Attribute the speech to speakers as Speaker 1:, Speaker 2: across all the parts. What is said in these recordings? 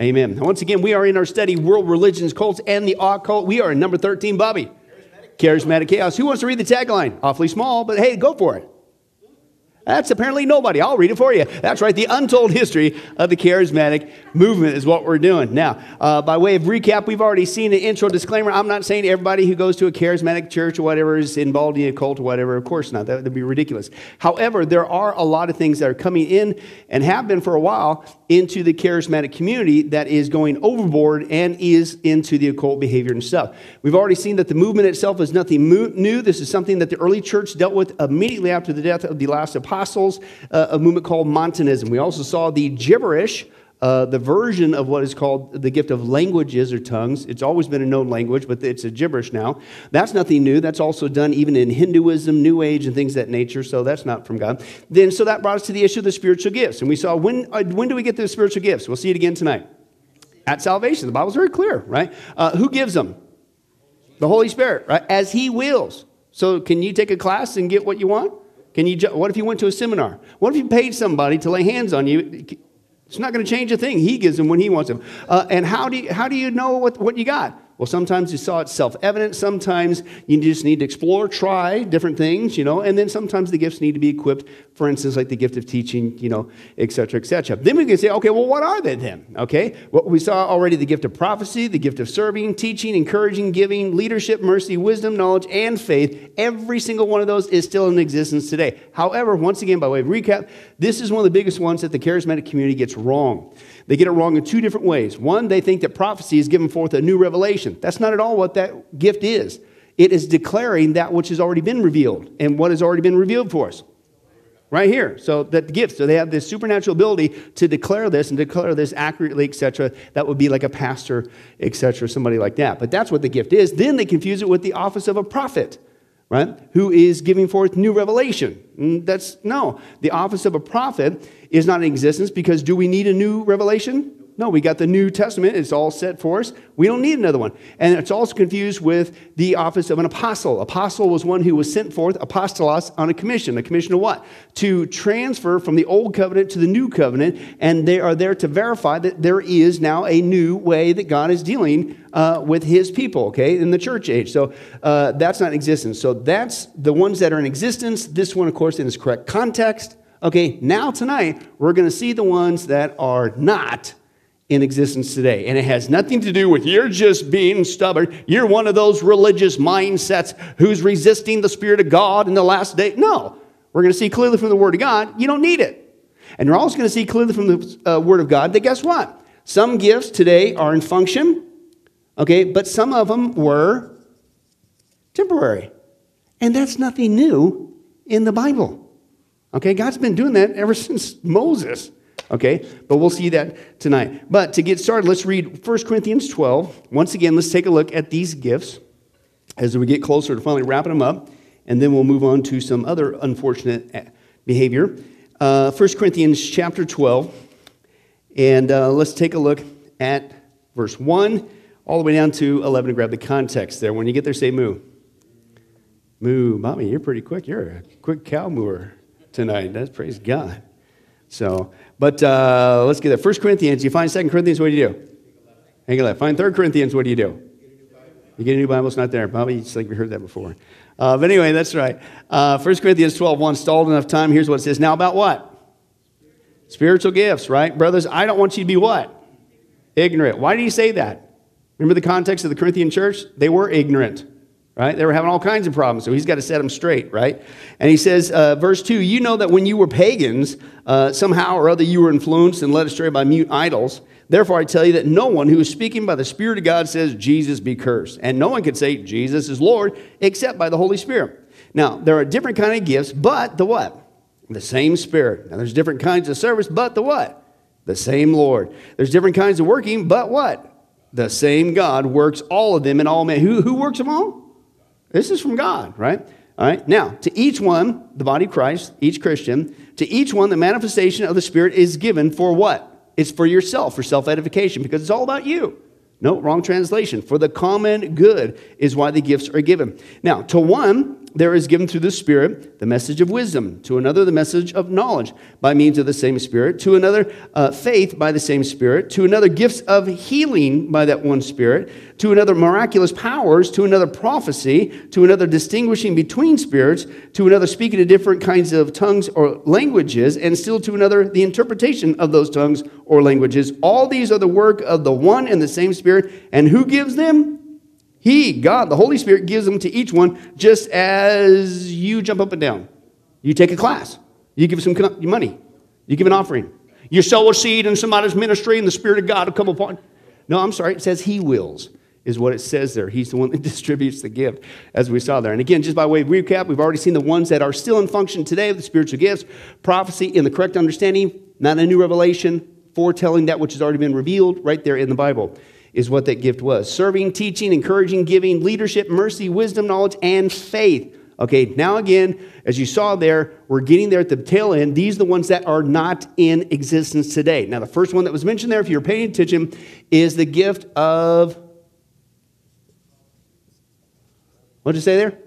Speaker 1: Amen. Once again, we are in our study, World Religions, Cults, and the Occult. We are in number 13, Bobby. Charismatic, Charismatic Chaos. Who wants to read the tagline? Awfully small, but hey, go for it. That's apparently nobody. I'll read it for you. That's right. The untold history of the charismatic movement is what we're doing. Now, uh, by way of recap, we've already seen an intro disclaimer. I'm not saying everybody who goes to a charismatic church or whatever is involved in a cult or whatever. Of course not. That would be ridiculous. However, there are a lot of things that are coming in and have been for a while into the charismatic community that is going overboard and is into the occult behavior and stuff. We've already seen that the movement itself is nothing new. This is something that the early church dealt with immediately after the death of the last apostles, uh, a movement called Montanism. We also saw the gibberish. Uh, the version of what is called the gift of languages or tongues. It's always been a known language, but it's a gibberish now. That's nothing new. That's also done even in Hinduism, New Age, and things that nature. So that's not from God. Then, so that brought us to the issue of the spiritual gifts, and we saw when uh, when do we get the spiritual gifts? We'll see it again tonight. At salvation, the Bible's very clear, right? Uh, who gives them? The Holy Spirit, right? As He wills. So, can you take a class and get what you want? Can you? What if you went to a seminar? What if you paid somebody to lay hands on you? It's not going to change a thing. He gives them when he wants them. Uh, and how do, you, how do you know what, what you got? Well, sometimes you saw it self evident. Sometimes you just need to explore, try different things, you know, and then sometimes the gifts need to be equipped, for instance, like the gift of teaching, you know, et cetera, et cetera. Then we can say, okay, well, what are they then? Okay, well, we saw already the gift of prophecy, the gift of serving, teaching, encouraging, giving, leadership, mercy, wisdom, knowledge, and faith. Every single one of those is still in existence today. However, once again, by way of recap, this is one of the biggest ones that the charismatic community gets wrong. They get it wrong in two different ways. One, they think that prophecy is giving forth a new revelation. That's not at all what that gift is. It is declaring that which has already been revealed and what has already been revealed for us. Right here. So that gift, so they have this supernatural ability to declare this and declare this accurately, etc. That would be like a pastor, etc., somebody like that. But that's what the gift is. Then they confuse it with the office of a prophet right? Who is giving forth new revelation. Mm, that's no. The office of a prophet is not in existence because do we need a new revelation? No, we got the New Testament. It's all set for us. We don't need another one. And it's also confused with the office of an apostle. Apostle was one who was sent forth, apostolos, on a commission. A commission of what? To transfer from the old covenant to the new covenant. And they are there to verify that there is now a new way that God is dealing uh, with his people, okay, in the church age. So uh, that's not in existence. So that's the ones that are in existence. This one, of course, in its correct context. Okay, now tonight, we're going to see the ones that are not in existence today. And it has nothing to do with you're just being stubborn. You're one of those religious mindsets who's resisting the Spirit of God in the last day. No, we're going to see clearly from the Word of God, you don't need it. And you're also going to see clearly from the uh, Word of God that guess what? Some gifts today are in function, okay, but some of them were temporary. And that's nothing new in the Bible. Okay, God's been doing that ever since Moses. Okay, but we'll see that tonight. But to get started, let's read 1 Corinthians 12. Once again, let's take a look at these gifts as we get closer to finally wrapping them up, and then we'll move on to some other unfortunate eh, behavior. Uh, 1 Corinthians chapter 12, and uh, let's take a look at verse 1 all the way down to 11 and grab the context there. When you get there, say moo. Moo. Mommy, you're pretty quick. You're a quick cow mooer tonight. That's praise God. So, but uh, let's get there. First Corinthians, you find Second Corinthians, what do you do? Hang left. Find Third Corinthians, what do you do? You get a new Bible, it's not there. Probably it's like we heard that before. Uh, but anyway, that's right. Uh, 1 Corinthians 12, 1, stalled enough time. Here's what it says. Now about what? Spiritual gifts, right? Brothers, I don't want you to be what? Ignorant. Why did he say that? Remember the context of the Corinthian church? They were ignorant right? They were having all kinds of problems, so he's got to set them straight, right? And he says, uh, verse 2 You know that when you were pagans, uh, somehow or other you were influenced and led astray by mute idols. Therefore, I tell you that no one who is speaking by the Spirit of God says, Jesus be cursed. And no one can say, Jesus is Lord, except by the Holy Spirit. Now, there are different kind of gifts, but the what? The same Spirit. Now, there's different kinds of service, but the what? The same Lord. There's different kinds of working, but what? The same God works all of them in all men. Who, who works them all? This is from God, right? All right. Now, to each one, the body of Christ, each Christian, to each one, the manifestation of the Spirit is given for what? It's for yourself, for self edification, because it's all about you. No, wrong translation. For the common good is why the gifts are given. Now, to one, there is given through the Spirit the message of wisdom, to another, the message of knowledge by means of the same Spirit, to another, uh, faith by the same Spirit, to another, gifts of healing by that one Spirit, to another, miraculous powers, to another, prophecy, to another, distinguishing between spirits, to another, speaking to different kinds of tongues or languages, and still to another, the interpretation of those tongues or languages. All these are the work of the one and the same Spirit. And who gives them? He, God, the Holy Spirit, gives them to each one just as you jump up and down. You take a class, you give some money, you give an offering, you sow a seed in somebody's ministry, and the Spirit of God will come upon. No, I'm sorry, it says He wills, is what it says there. He's the one that distributes the gift, as we saw there. And again, just by way of recap, we've already seen the ones that are still in function today of the spiritual gifts prophecy in the correct understanding, not a new revelation, foretelling that which has already been revealed right there in the Bible is what that gift was serving, teaching, encouraging, giving, leadership, mercy, wisdom, knowledge, and faith. Okay, now again, as you saw there, we're getting there at the tail end. These are the ones that are not in existence today. Now, the first one that was mentioned there, if you're paying attention, is the gift of. What did you say there?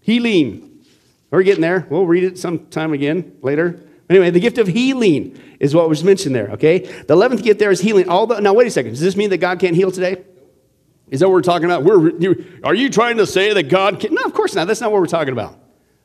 Speaker 1: Healing. We're getting there. We'll read it sometime again later. Anyway, the gift of healing is what was mentioned there, okay? The 11th gift there is healing. All the, now, wait a second. Does this mean that God can't heal today? Is that what we're talking about? We're, you, are you trying to say that God can? No, of course not. That's not what we're talking about,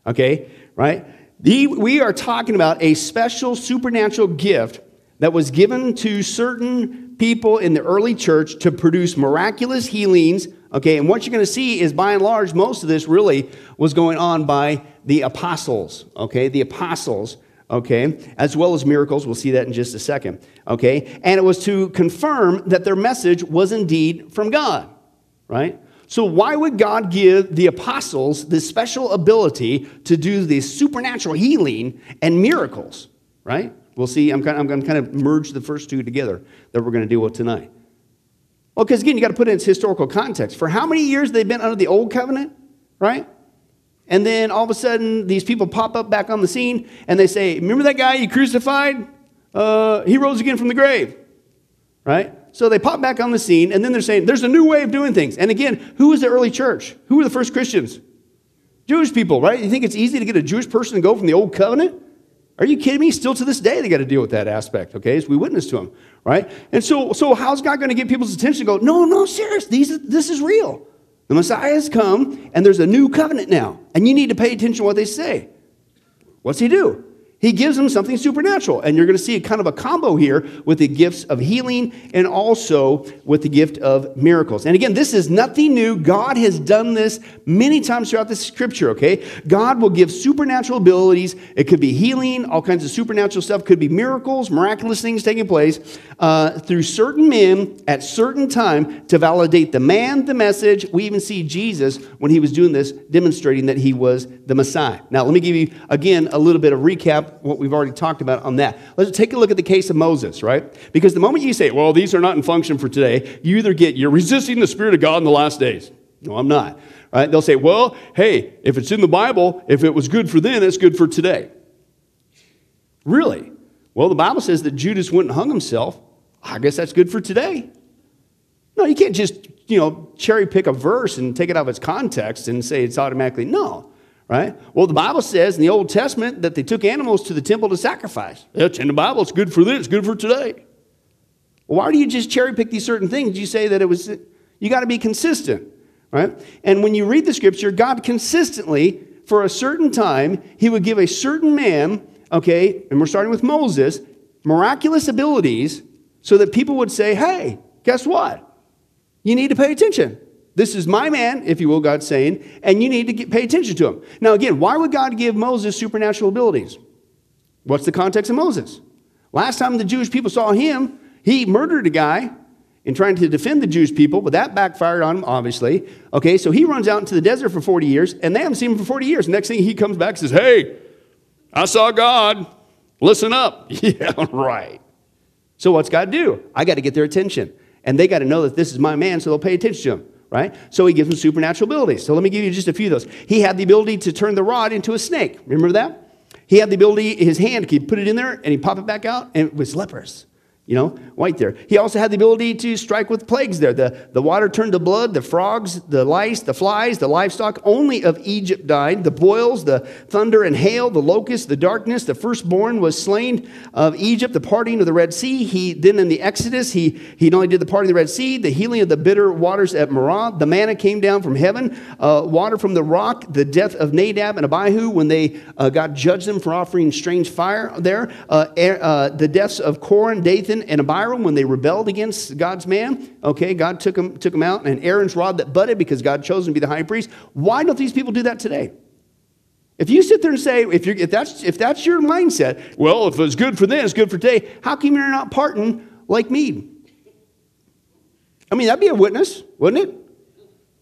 Speaker 1: okay? Right? The, we are talking about a special supernatural gift that was given to certain people in the early church to produce miraculous healings, okay? And what you're going to see is by and large, most of this really was going on by the apostles, okay? The apostles okay, as well as miracles. We'll see that in just a second, okay? And it was to confirm that their message was indeed from God, right? So, why would God give the apostles this special ability to do this supernatural healing and miracles, right? We'll see. I'm, going to kind of merge the first two together that we're going to deal with tonight. Well, because again, you got to put it in its historical context. For how many years they've been under the old covenant, right? And then all of a sudden, these people pop up back on the scene and they say, Remember that guy you crucified? Uh, he rose again from the grave. Right? So they pop back on the scene and then they're saying, There's a new way of doing things. And again, who was the early church? Who were the first Christians? Jewish people, right? You think it's easy to get a Jewish person to go from the old covenant? Are you kidding me? Still to this day, they got to deal with that aspect, okay? As we witness to them, right? And so, so how's God going to get people's attention go, no, no, serious, these, this is real. The Messiah has come, and there's a new covenant now, and you need to pay attention to what they say. What's he do? he gives them something supernatural. And you're going to see kind of a combo here with the gifts of healing and also with the gift of miracles. And again, this is nothing new. God has done this many times throughout the scripture, okay? God will give supernatural abilities. It could be healing, all kinds of supernatural stuff, could be miracles, miraculous things taking place uh, through certain men at certain time to validate the man, the message. We even see Jesus when he was doing this, demonstrating that he was the Messiah. Now, let me give you again a little bit of recap what we've already talked about on that. Let's take a look at the case of Moses, right? Because the moment you say, well, these are not in function for today, you either get, you're resisting the Spirit of God in the last days. No, I'm not. Right? They'll say, well, hey, if it's in the Bible, if it was good for then, it's good for today. Really? Well, the Bible says that Judas went and hung himself. I guess that's good for today. No, you can't just, you know, cherry pick a verse and take it out of its context and say it's automatically no right? Well, the Bible says in the Old Testament that they took animals to the temple to sacrifice. It's in the Bible. It's good for this. It's good for today. Why do you just cherry pick these certain things? You say that it was, you got to be consistent, right? And when you read the scripture, God consistently, for a certain time, he would give a certain man, okay, and we're starting with Moses, miraculous abilities so that people would say, hey, guess what? You need to pay attention. This is my man, if you will, God's saying, and you need to get, pay attention to him. Now, again, why would God give Moses supernatural abilities? What's the context of Moses? Last time the Jewish people saw him, he murdered a guy in trying to defend the Jewish people, but that backfired on him, obviously. Okay, so he runs out into the desert for 40 years, and they haven't seen him for 40 years. Next thing he comes back says, Hey, I saw God. Listen up. yeah, right. So what's God do? I got to get their attention. And they got to know that this is my man, so they'll pay attention to him right? So he gives him supernatural abilities. So let me give you just a few of those. He had the ability to turn the rod into a snake. Remember that? He had the ability, his hand, he put it in there and he pop it back out and it was lepers. You know, white there. He also had the ability to strike with plagues there. The, the water turned to blood, the frogs, the lice, the flies, the livestock only of Egypt died. The boils, the thunder and hail, the locusts, the darkness, the firstborn was slain of Egypt, the parting of the Red Sea. He then in the Exodus, he, he not only did the parting of the Red Sea, the healing of the bitter waters at Marah, the manna came down from heaven, uh, water from the rock, the death of Nadab and Abihu when they uh, God judged them for offering strange fire there, uh, uh the deaths of Korah, and Dathan, and Abiram when they rebelled against God's man. Okay, God took them, took them out, and Aaron's rod that budded because God chose him to be the high priest. Why don't these people do that today? If you sit there and say, if, if, that's, if that's your mindset, well, if it's good for them, it's good for today, how come you're not parting like me? I mean, that'd be a witness, wouldn't it?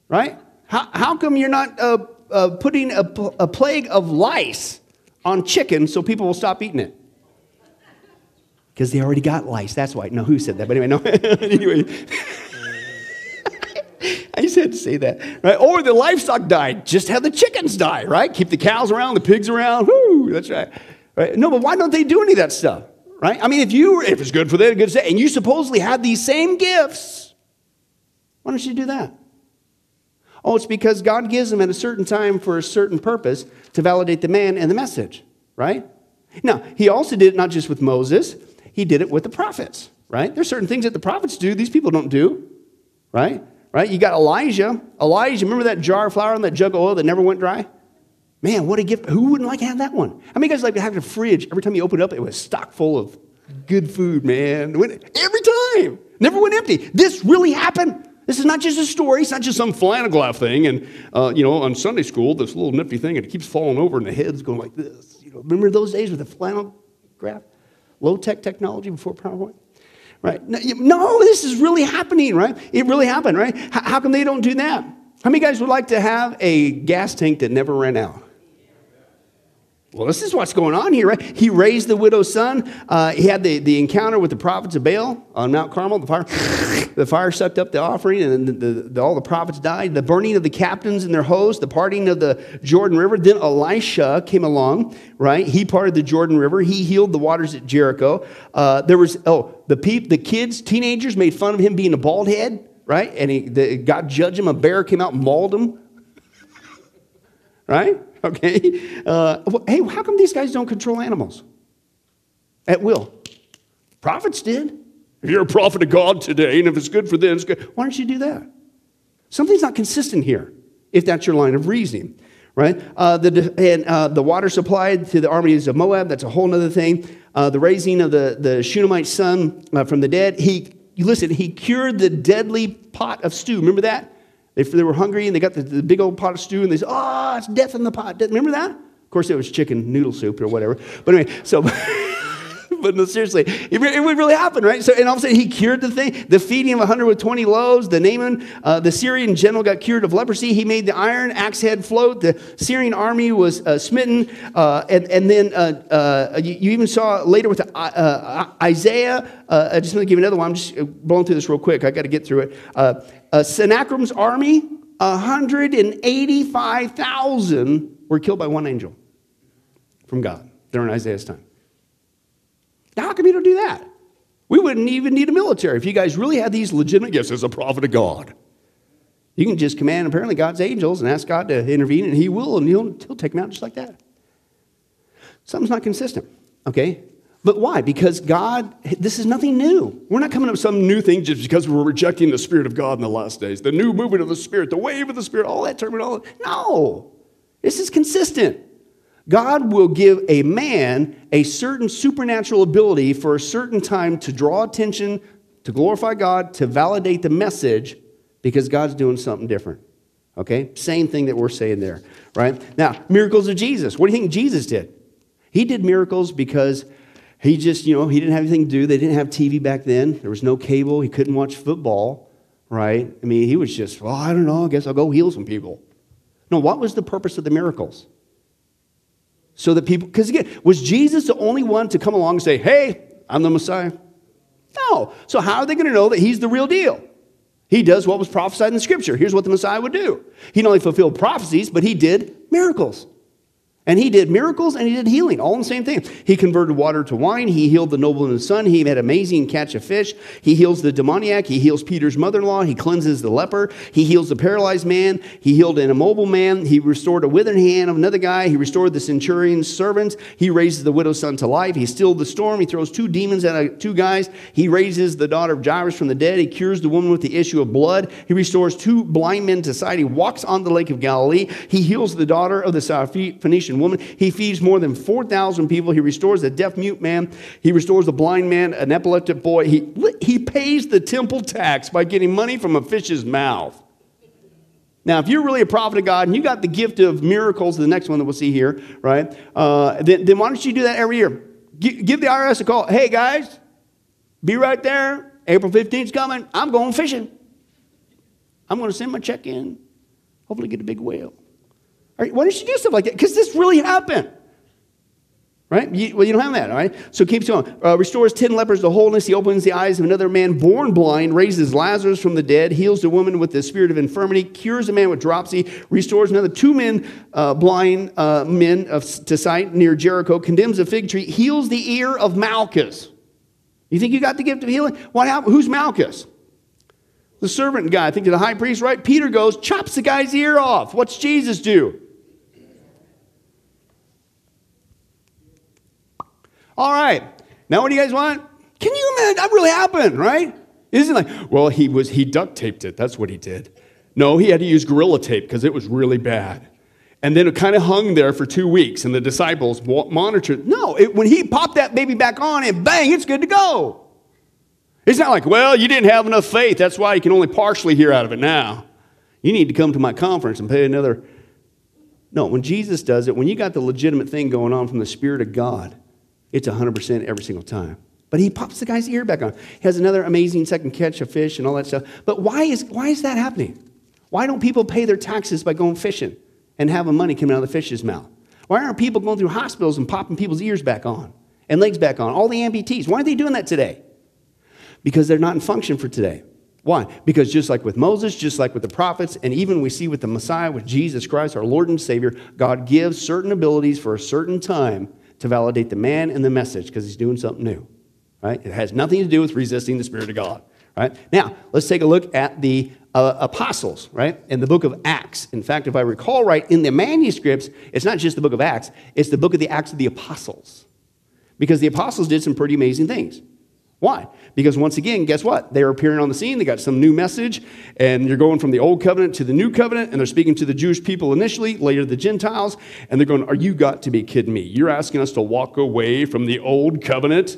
Speaker 1: Right? How, how come you're not uh, uh, putting a, a plague of lice on chicken so people will stop eating it? Because they already got lice. That's why. No, who said that? But anyway, no. anyway. I just had to say that, right? Or the livestock died. Just have the chickens die, right? Keep the cows around, the pigs around. Whoo, that's right. right? No, but why don't they do any of that stuff, right? I mean, if you, were, if it's good for them, good to say, and you supposedly have these same gifts, why don't you do that? Oh, it's because God gives them at a certain time for a certain purpose to validate the man and the message, right? Now, he also did it not just with Moses, he did it with the prophets, right? There's certain things that the prophets do, these people don't do, right? Right? You got Elijah. Elijah, remember that jar of flour and that jug of oil that never went dry? Man, what a gift. Who wouldn't like to have that one? How many guys like to have a fridge? Every time you open it up, it was stock full of good food, man. Every time. Never went empty. This really happened. This is not just a story. It's not just some flannel thing. And, uh, you know, on Sunday school, this little nifty thing, and it keeps falling over and the head's going like this. You know, remember those days with the flannel graph? Low tech technology before PowerPoint? Right? No, this is really happening, right? It really happened, right? How come they don't do that? How many guys would like to have a gas tank that never ran out? Well, this is what's going on here, right? He raised the widow's son. Uh, he had the, the encounter with the prophets of Baal on Mount Carmel. The fire, the fire sucked up the offering, and the, the, the, all the prophets died. The burning of the captains and their hosts, the parting of the Jordan River. Then Elisha came along, right? He parted the Jordan River. He healed the waters at Jericho. Uh, there was, oh, the, peop, the kids, teenagers made fun of him being a bald head, right? And he, the, God judged him. A bear came out and mauled him, right? okay? Uh, hey, how come these guys don't control animals at will? Prophets did. If you're a prophet of God today, and if it's good for them, it's good. Why don't you do that? Something's not consistent here, if that's your line of reasoning, right? Uh, the, and uh, the water supplied to the armies of Moab, that's a whole other thing. Uh, the raising of the, the Shunammite son uh, from the dead, he, listen, he cured the deadly pot of stew. Remember that? If they were hungry and they got the, the big old pot of stew and they said, oh, it's death in the pot. Remember that? Of course, it was chicken noodle soup or whatever. But anyway, so. but no, seriously, it, it, would really happen, right? So, and all of a sudden, he cured the thing. The feeding of 120 loaves. The Naaman, uh, the Syrian general, got cured of leprosy. He made the iron axe head float. The Syrian army was uh, smitten. Uh, and, and then uh, uh, you, you, even saw later with uh, Isaiah. I just want to give another one. I'm just blowing through this real quick. I got to get through it. Sennacherib's army, 185,000 were killed by one angel from God during Isaiah's time. Now, how come you don't do that? We wouldn't even need a military if you guys really had these legitimate gifts as a prophet of God. You can just command apparently God's angels and ask God to intervene, and He will, and He'll, he'll take them out just like that. Something's not consistent, okay? But why? Because God, this is nothing new. We're not coming up with some new thing just because we're rejecting the Spirit of God in the last days. The new movement of the Spirit, the wave of the Spirit, all that terminology. No, this is consistent. God will give a man a certain supernatural ability for a certain time to draw attention, to glorify God, to validate the message, because God's doing something different. Okay? Same thing that we're saying there, right? Now, miracles of Jesus. What do you think Jesus did? He did miracles because he just, you know, he didn't have anything to do. They didn't have TV back then. There was no cable. He couldn't watch football, right? I mean, he was just, well, I don't know. I guess I'll go heal some people. No, what was the purpose of the miracles? So that people, because again, was Jesus the only one to come along and say, hey, I'm the Messiah? No. So how are they going to know that he's the real deal? He does what was prophesied in the scripture. Here's what the Messiah would do. He not only fulfilled prophecies, but he did miracles. And he did miracles and he did healing, all in the same thing. He converted water to wine. He healed the nobleman's son. He had amazing catch of fish. He heals the demoniac. He heals Peter's mother in law. He cleanses the leper. He heals the paralyzed man. He healed an immobile man. He restored a withered hand of another guy. He restored the centurion's servants. He raises the widow's son to life. He stilled the storm. He throws two demons at two guys. He raises the daughter of Jairus from the dead. He cures the woman with the issue of blood. He restores two blind men to sight. He walks on the lake of Galilee. He heals the daughter of the Woman. He feeds more than 4,000 people. He restores a deaf mute man. He restores a blind man, an epileptic boy. He, he pays the temple tax by getting money from a fish's mouth. Now, if you're really a prophet of God and you got the gift of miracles, the next one that we'll see here, right? Uh, then, then, why don't you do that every year? G- give the IRS a call. Hey, guys, be right there. April 15th is coming. I'm going fishing. I'm going to send my check in. Hopefully, get a big whale. Right, why don't you do stuff like that? Because this really happened. Right? You, well, you don't have that, all right? So keeps going. Uh, restores 10 lepers to wholeness. He opens the eyes of another man born blind, raises Lazarus from the dead, heals a woman with the spirit of infirmity, cures a man with dropsy, restores another two men, uh, blind uh, men of, to sight near Jericho, condemns a fig tree, heals the ear of Malchus. You think you got the gift of healing? What happened? Who's Malchus? The servant guy, I think to the high priest, right? Peter goes, chops the guy's ear off. What's Jesus do? All right. Now what do you guys want? Can you imagine? That really happened, right? Isn't like, well, he was he duct taped it. That's what he did. No, he had to use gorilla tape because it was really bad. And then it kind of hung there for two weeks, and the disciples monitored. No, it, when he popped that baby back on, and bang, it's good to go. It's not like, well, you didn't have enough faith. That's why you can only partially hear out of it now. You need to come to my conference and pay another. No, when Jesus does it, when you got the legitimate thing going on from the Spirit of God, it's 100% every single time. But he pops the guy's ear back on. He has another amazing second catch of fish and all that stuff. But why is, why is that happening? Why don't people pay their taxes by going fishing and having money coming out of the fish's mouth? Why aren't people going through hospitals and popping people's ears back on and legs back on? All the amputees. Why aren't they doing that today? Because they're not in function for today. Why? Because just like with Moses, just like with the prophets, and even we see with the Messiah, with Jesus Christ, our Lord and Savior, God gives certain abilities for a certain time to validate the man and the message because he's doing something new. Right? It has nothing to do with resisting the Spirit of God. Right? Now, let's take a look at the uh, apostles, right? In the book of Acts. In fact, if I recall right, in the manuscripts, it's not just the book of Acts, it's the book of the Acts of the Apostles. Because the apostles did some pretty amazing things. Why? Because once again, guess what? They're appearing on the scene. They got some new message, and you're going from the old covenant to the new covenant, and they're speaking to the Jewish people initially, later the Gentiles, and they're going, Are you got to be kidding me? You're asking us to walk away from the old covenant?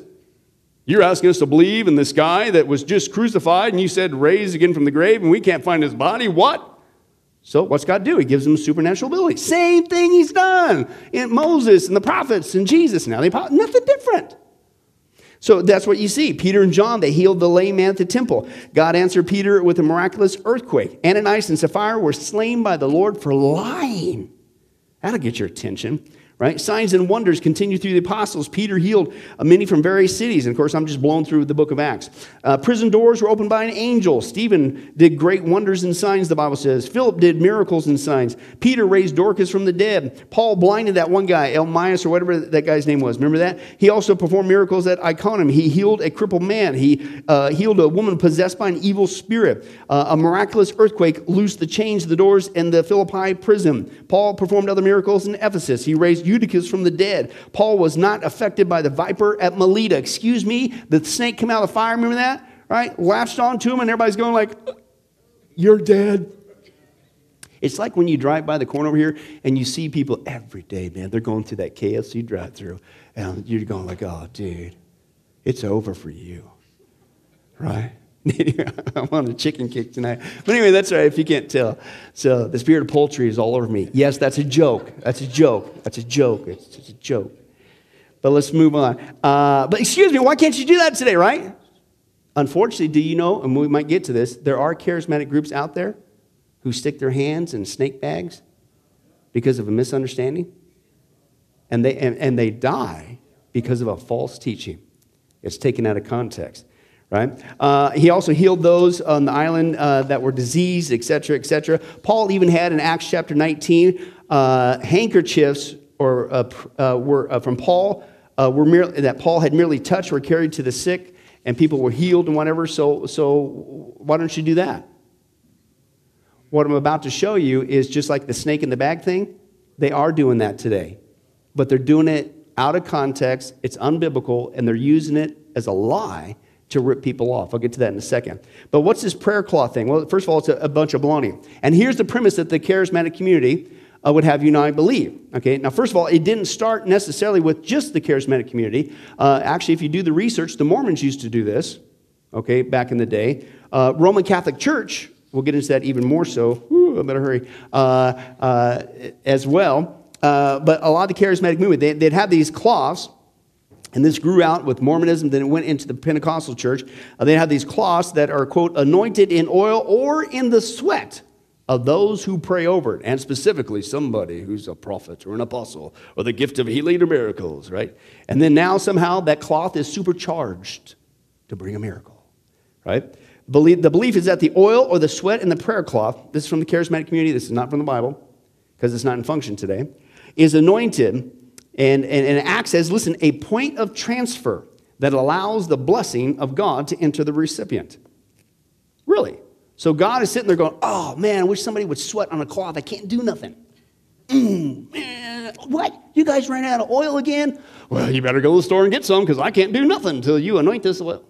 Speaker 1: You're asking us to believe in this guy that was just crucified, and you said raised again from the grave, and we can't find his body? What? So what's God do? He gives them supernatural ability. Same thing he's done in Moses and the prophets and Jesus. Now they nothing different. So that's what you see. Peter and John, they healed the lame man at the temple. God answered Peter with a miraculous earthquake. Ananias and Sapphira were slain by the Lord for lying. That'll get your attention right? Signs and wonders continue through the apostles. Peter healed uh, many from various cities. And of course, I'm just blown through the book of Acts. Uh, prison doors were opened by an angel. Stephen did great wonders and signs, the Bible says. Philip did miracles and signs. Peter raised Dorcas from the dead. Paul blinded that one guy, Elymas or whatever that guy's name was. Remember that? He also performed miracles at Iconium. He healed a crippled man. He uh, healed a woman possessed by an evil spirit. Uh, a miraculous earthquake loosed the chains of the doors in the Philippi prison. Paul performed other miracles in Ephesus. He raised Eutychus from the dead. Paul was not affected by the viper at Melita. Excuse me, the snake came out of the fire. Remember that? Right? Latched onto him, and everybody's going like, "You're dead." It's like when you drive by the corner over here and you see people every day, man. They're going through that KFC drive-through, and you're going like, "Oh, dude, it's over for you," right? I'm on a chicken kick tonight. But anyway, that's all right if you can't tell. So the spirit of poultry is all over me. Yes, that's a joke. That's a joke. That's a joke. It's just a joke. But let's move on. Uh, but excuse me, why can't you do that today, right? Unfortunately, do you know, and we might get to this, there are charismatic groups out there who stick their hands in snake bags because of a misunderstanding. And they, and, and they die because of a false teaching. It's taken out of context right? Uh, he also healed those on the island uh, that were diseased, etc., etc. Paul even had in Acts chapter 19 uh, handkerchiefs or uh, uh, were uh, from Paul were merely, that Paul had merely touched were carried to the sick and people were healed and whatever. So, so why don't you do that? What I'm about to show you is just like the snake in the bag thing. They are doing that today, but they're doing it out of context. It's unbiblical, and they're using it as a lie to rip people off. I'll get to that in a second. But what's this prayer cloth thing? Well, first of all, it's a, a bunch of baloney. And here's the premise that the charismatic community uh, would have you and I believe. Okay, now, first of all, it didn't start necessarily with just the charismatic community. Uh, actually, if you do the research, the Mormons used to do this, okay, back in the day. Uh, Roman Catholic Church, we'll get into that even more so. Ooh, I better hurry, uh, uh, as well. Uh, but a lot of the charismatic movement, they, they'd have these cloths and this grew out with Mormonism, then it went into the Pentecostal church. Uh, they have these cloths that are, quote, anointed in oil or in the sweat of those who pray over it, and specifically somebody who's a prophet or an apostle or the gift of healing or miracles, right? And then now somehow that cloth is supercharged to bring a miracle, right? Believe, the belief is that the oil or the sweat in the prayer cloth, this is from the charismatic community, this is not from the Bible, because it's not in function today, is anointed and, and, and acts as, listen, a point of transfer that allows the blessing of God to enter the recipient. Really. So God is sitting there going, oh man, I wish somebody would sweat on a cloth. I can't do nothing. Mm, what? You guys ran out of oil again? Well, you better go to the store and get some because I can't do nothing until you anoint this oil.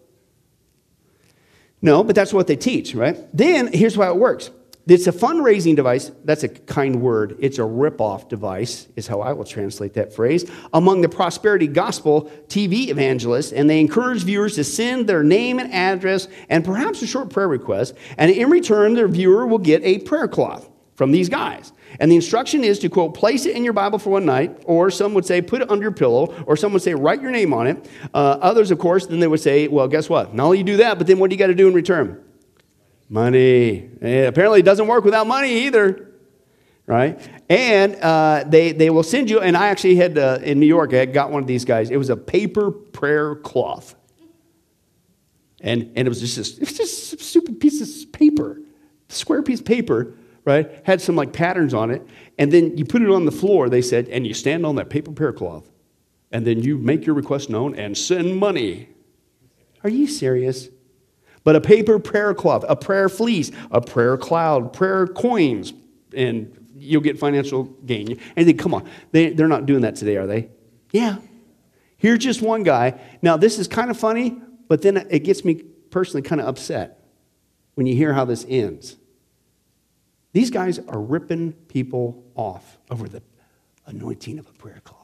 Speaker 1: No, but that's what they teach, right? Then here's how it works it's a fundraising device. That's a kind word. It's a rip-off device, is how I will translate that phrase, among the prosperity gospel TV evangelists. And they encourage viewers to send their name and address and perhaps a short prayer request. And in return, their viewer will get a prayer cloth from these guys. And the instruction is to, quote, place it in your Bible for one night, or some would say put it under your pillow, or some would say write your name on it. Uh, others, of course, then they would say, well, guess what? Not only you do that, but then what do you got to do in return? Money. Eh, apparently, it doesn't work without money either, right? And uh, they, they will send you, and I actually had uh, in New York, I got one of these guys. It was a paper prayer cloth. And, and it was just it was just a stupid piece of paper, square piece of paper, right? Had some like patterns on it. And then you put it on the floor, they said, and you stand on that paper prayer cloth. And then you make your request known and send money. Are you serious? But a paper prayer cloth, a prayer fleece, a prayer cloud, prayer coins, and you'll get financial gain. And they come on, they, they're not doing that today, are they? Yeah. Here's just one guy. Now, this is kind of funny, but then it gets me personally kind of upset when you hear how this ends. These guys are ripping people off over the anointing of a prayer cloth.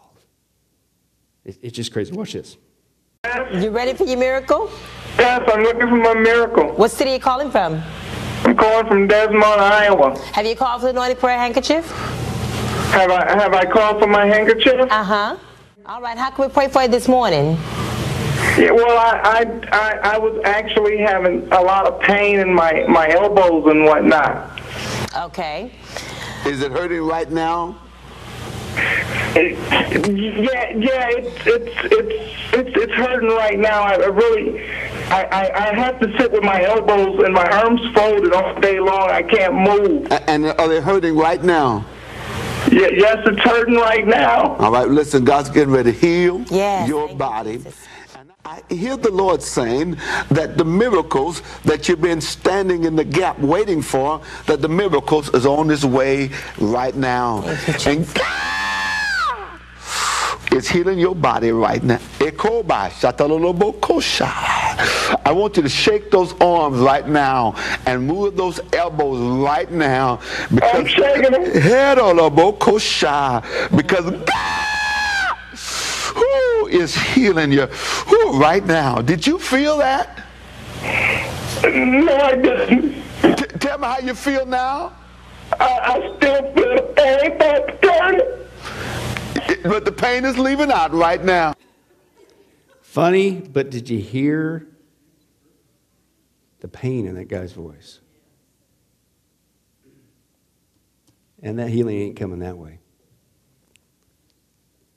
Speaker 1: It's just crazy. Watch this.
Speaker 2: You ready for your miracle?
Speaker 3: Yes, I'm looking for my miracle.
Speaker 2: What city are you calling from?
Speaker 3: I'm calling from Des Moines, Iowa.
Speaker 2: Have you called for the anointed prayer handkerchief?
Speaker 3: Have I have I called for my handkerchief?
Speaker 2: Uh huh. All right. How can we pray for you this morning?
Speaker 3: Yeah, well, I, I I I was actually having a lot of pain in my my elbows and whatnot.
Speaker 2: Okay.
Speaker 4: Is it hurting right now?
Speaker 3: It, yeah, yeah, it's it's it's it's it's hurting right now. I, I really, I, I I have to sit with my elbows and my arms folded all day long. I can't move.
Speaker 4: And are they hurting right now?
Speaker 3: Yeah, yes, it's hurting right now.
Speaker 4: All right, listen, God's getting ready to heal
Speaker 2: yes,
Speaker 4: your body. I hear the Lord saying that the miracles that you've been standing in the gap waiting for, that the miracles is on its way right now. And is healing your body right now. I want you to shake those arms right now and move those elbows right now.
Speaker 3: Because I'm shaking them.
Speaker 4: Because God who is healing you who, right now. Did you feel that?
Speaker 3: No, I didn't.
Speaker 4: T- tell me how you feel now.
Speaker 3: I, I still feel pain, but
Speaker 4: but the pain is leaving out right now.
Speaker 1: Funny, but did you hear the pain in that guy's voice? And that healing ain't coming that way.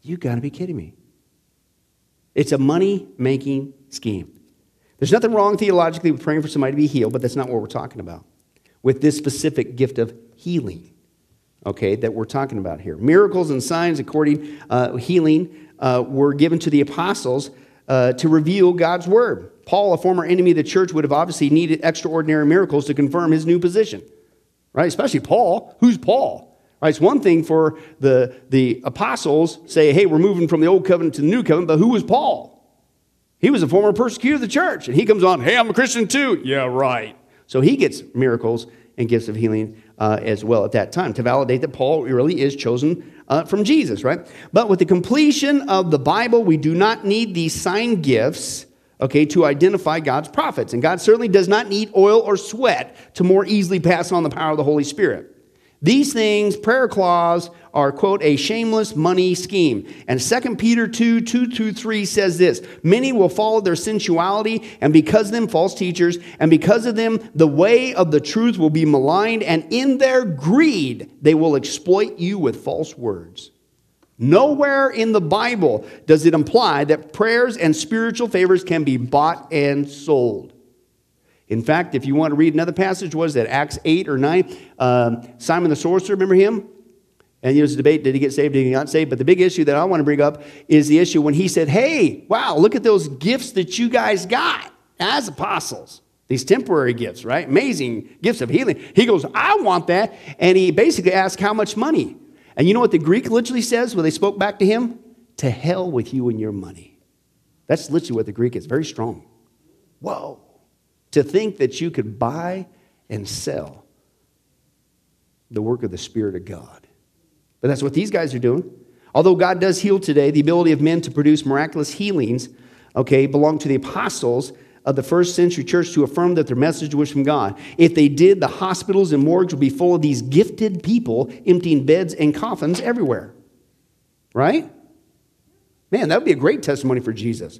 Speaker 1: You got to be kidding me. It's a money making scheme. There's nothing wrong theologically with praying for somebody to be healed, but that's not what we're talking about. With this specific gift of healing. Okay, that we're talking about here. Miracles and signs, according uh, healing, uh, were given to the apostles uh, to reveal God's word. Paul, a former enemy of the church, would have obviously needed extraordinary miracles to confirm his new position, right? Especially Paul. Who's Paul? Right, it's one thing for the, the apostles say, hey, we're moving from the old covenant to the new covenant, but who was Paul? He was a former persecutor of the church, and he comes on, hey, I'm a Christian too. Yeah, right. So he gets miracles and gifts of healing uh, as well at that time to validate that Paul really is chosen uh, from Jesus, right? But with the completion of the Bible, we do not need these sign gifts, okay, to identify God's prophets. And God certainly does not need oil or sweat to more easily pass on the power of the Holy Spirit. These things, prayer clause, are, quote, a shameless money scheme. And 2 Peter 2 2 2 3 says this Many will follow their sensuality, and because of them, false teachers, and because of them, the way of the truth will be maligned, and in their greed, they will exploit you with false words. Nowhere in the Bible does it imply that prayers and spiritual favors can be bought and sold. In fact, if you want to read another passage, was that Acts 8 or 9? Um, Simon the sorcerer, remember him? And there was a debate did he get saved, did he not saved? But the big issue that I want to bring up is the issue when he said, Hey, wow, look at those gifts that you guys got as apostles. These temporary gifts, right? Amazing gifts of healing. He goes, I want that. And he basically asked, How much money? And you know what the Greek literally says when they spoke back to him? To hell with you and your money. That's literally what the Greek is. Very strong. Whoa to think that you could buy and sell the work of the Spirit of God. But that's what these guys are doing. Although God does heal today, the ability of men to produce miraculous healings, okay, belong to the apostles of the first century church to affirm that their message was from God. If they did, the hospitals and morgues would be full of these gifted people emptying beds and coffins everywhere. Right? Man, that would be a great testimony for Jesus.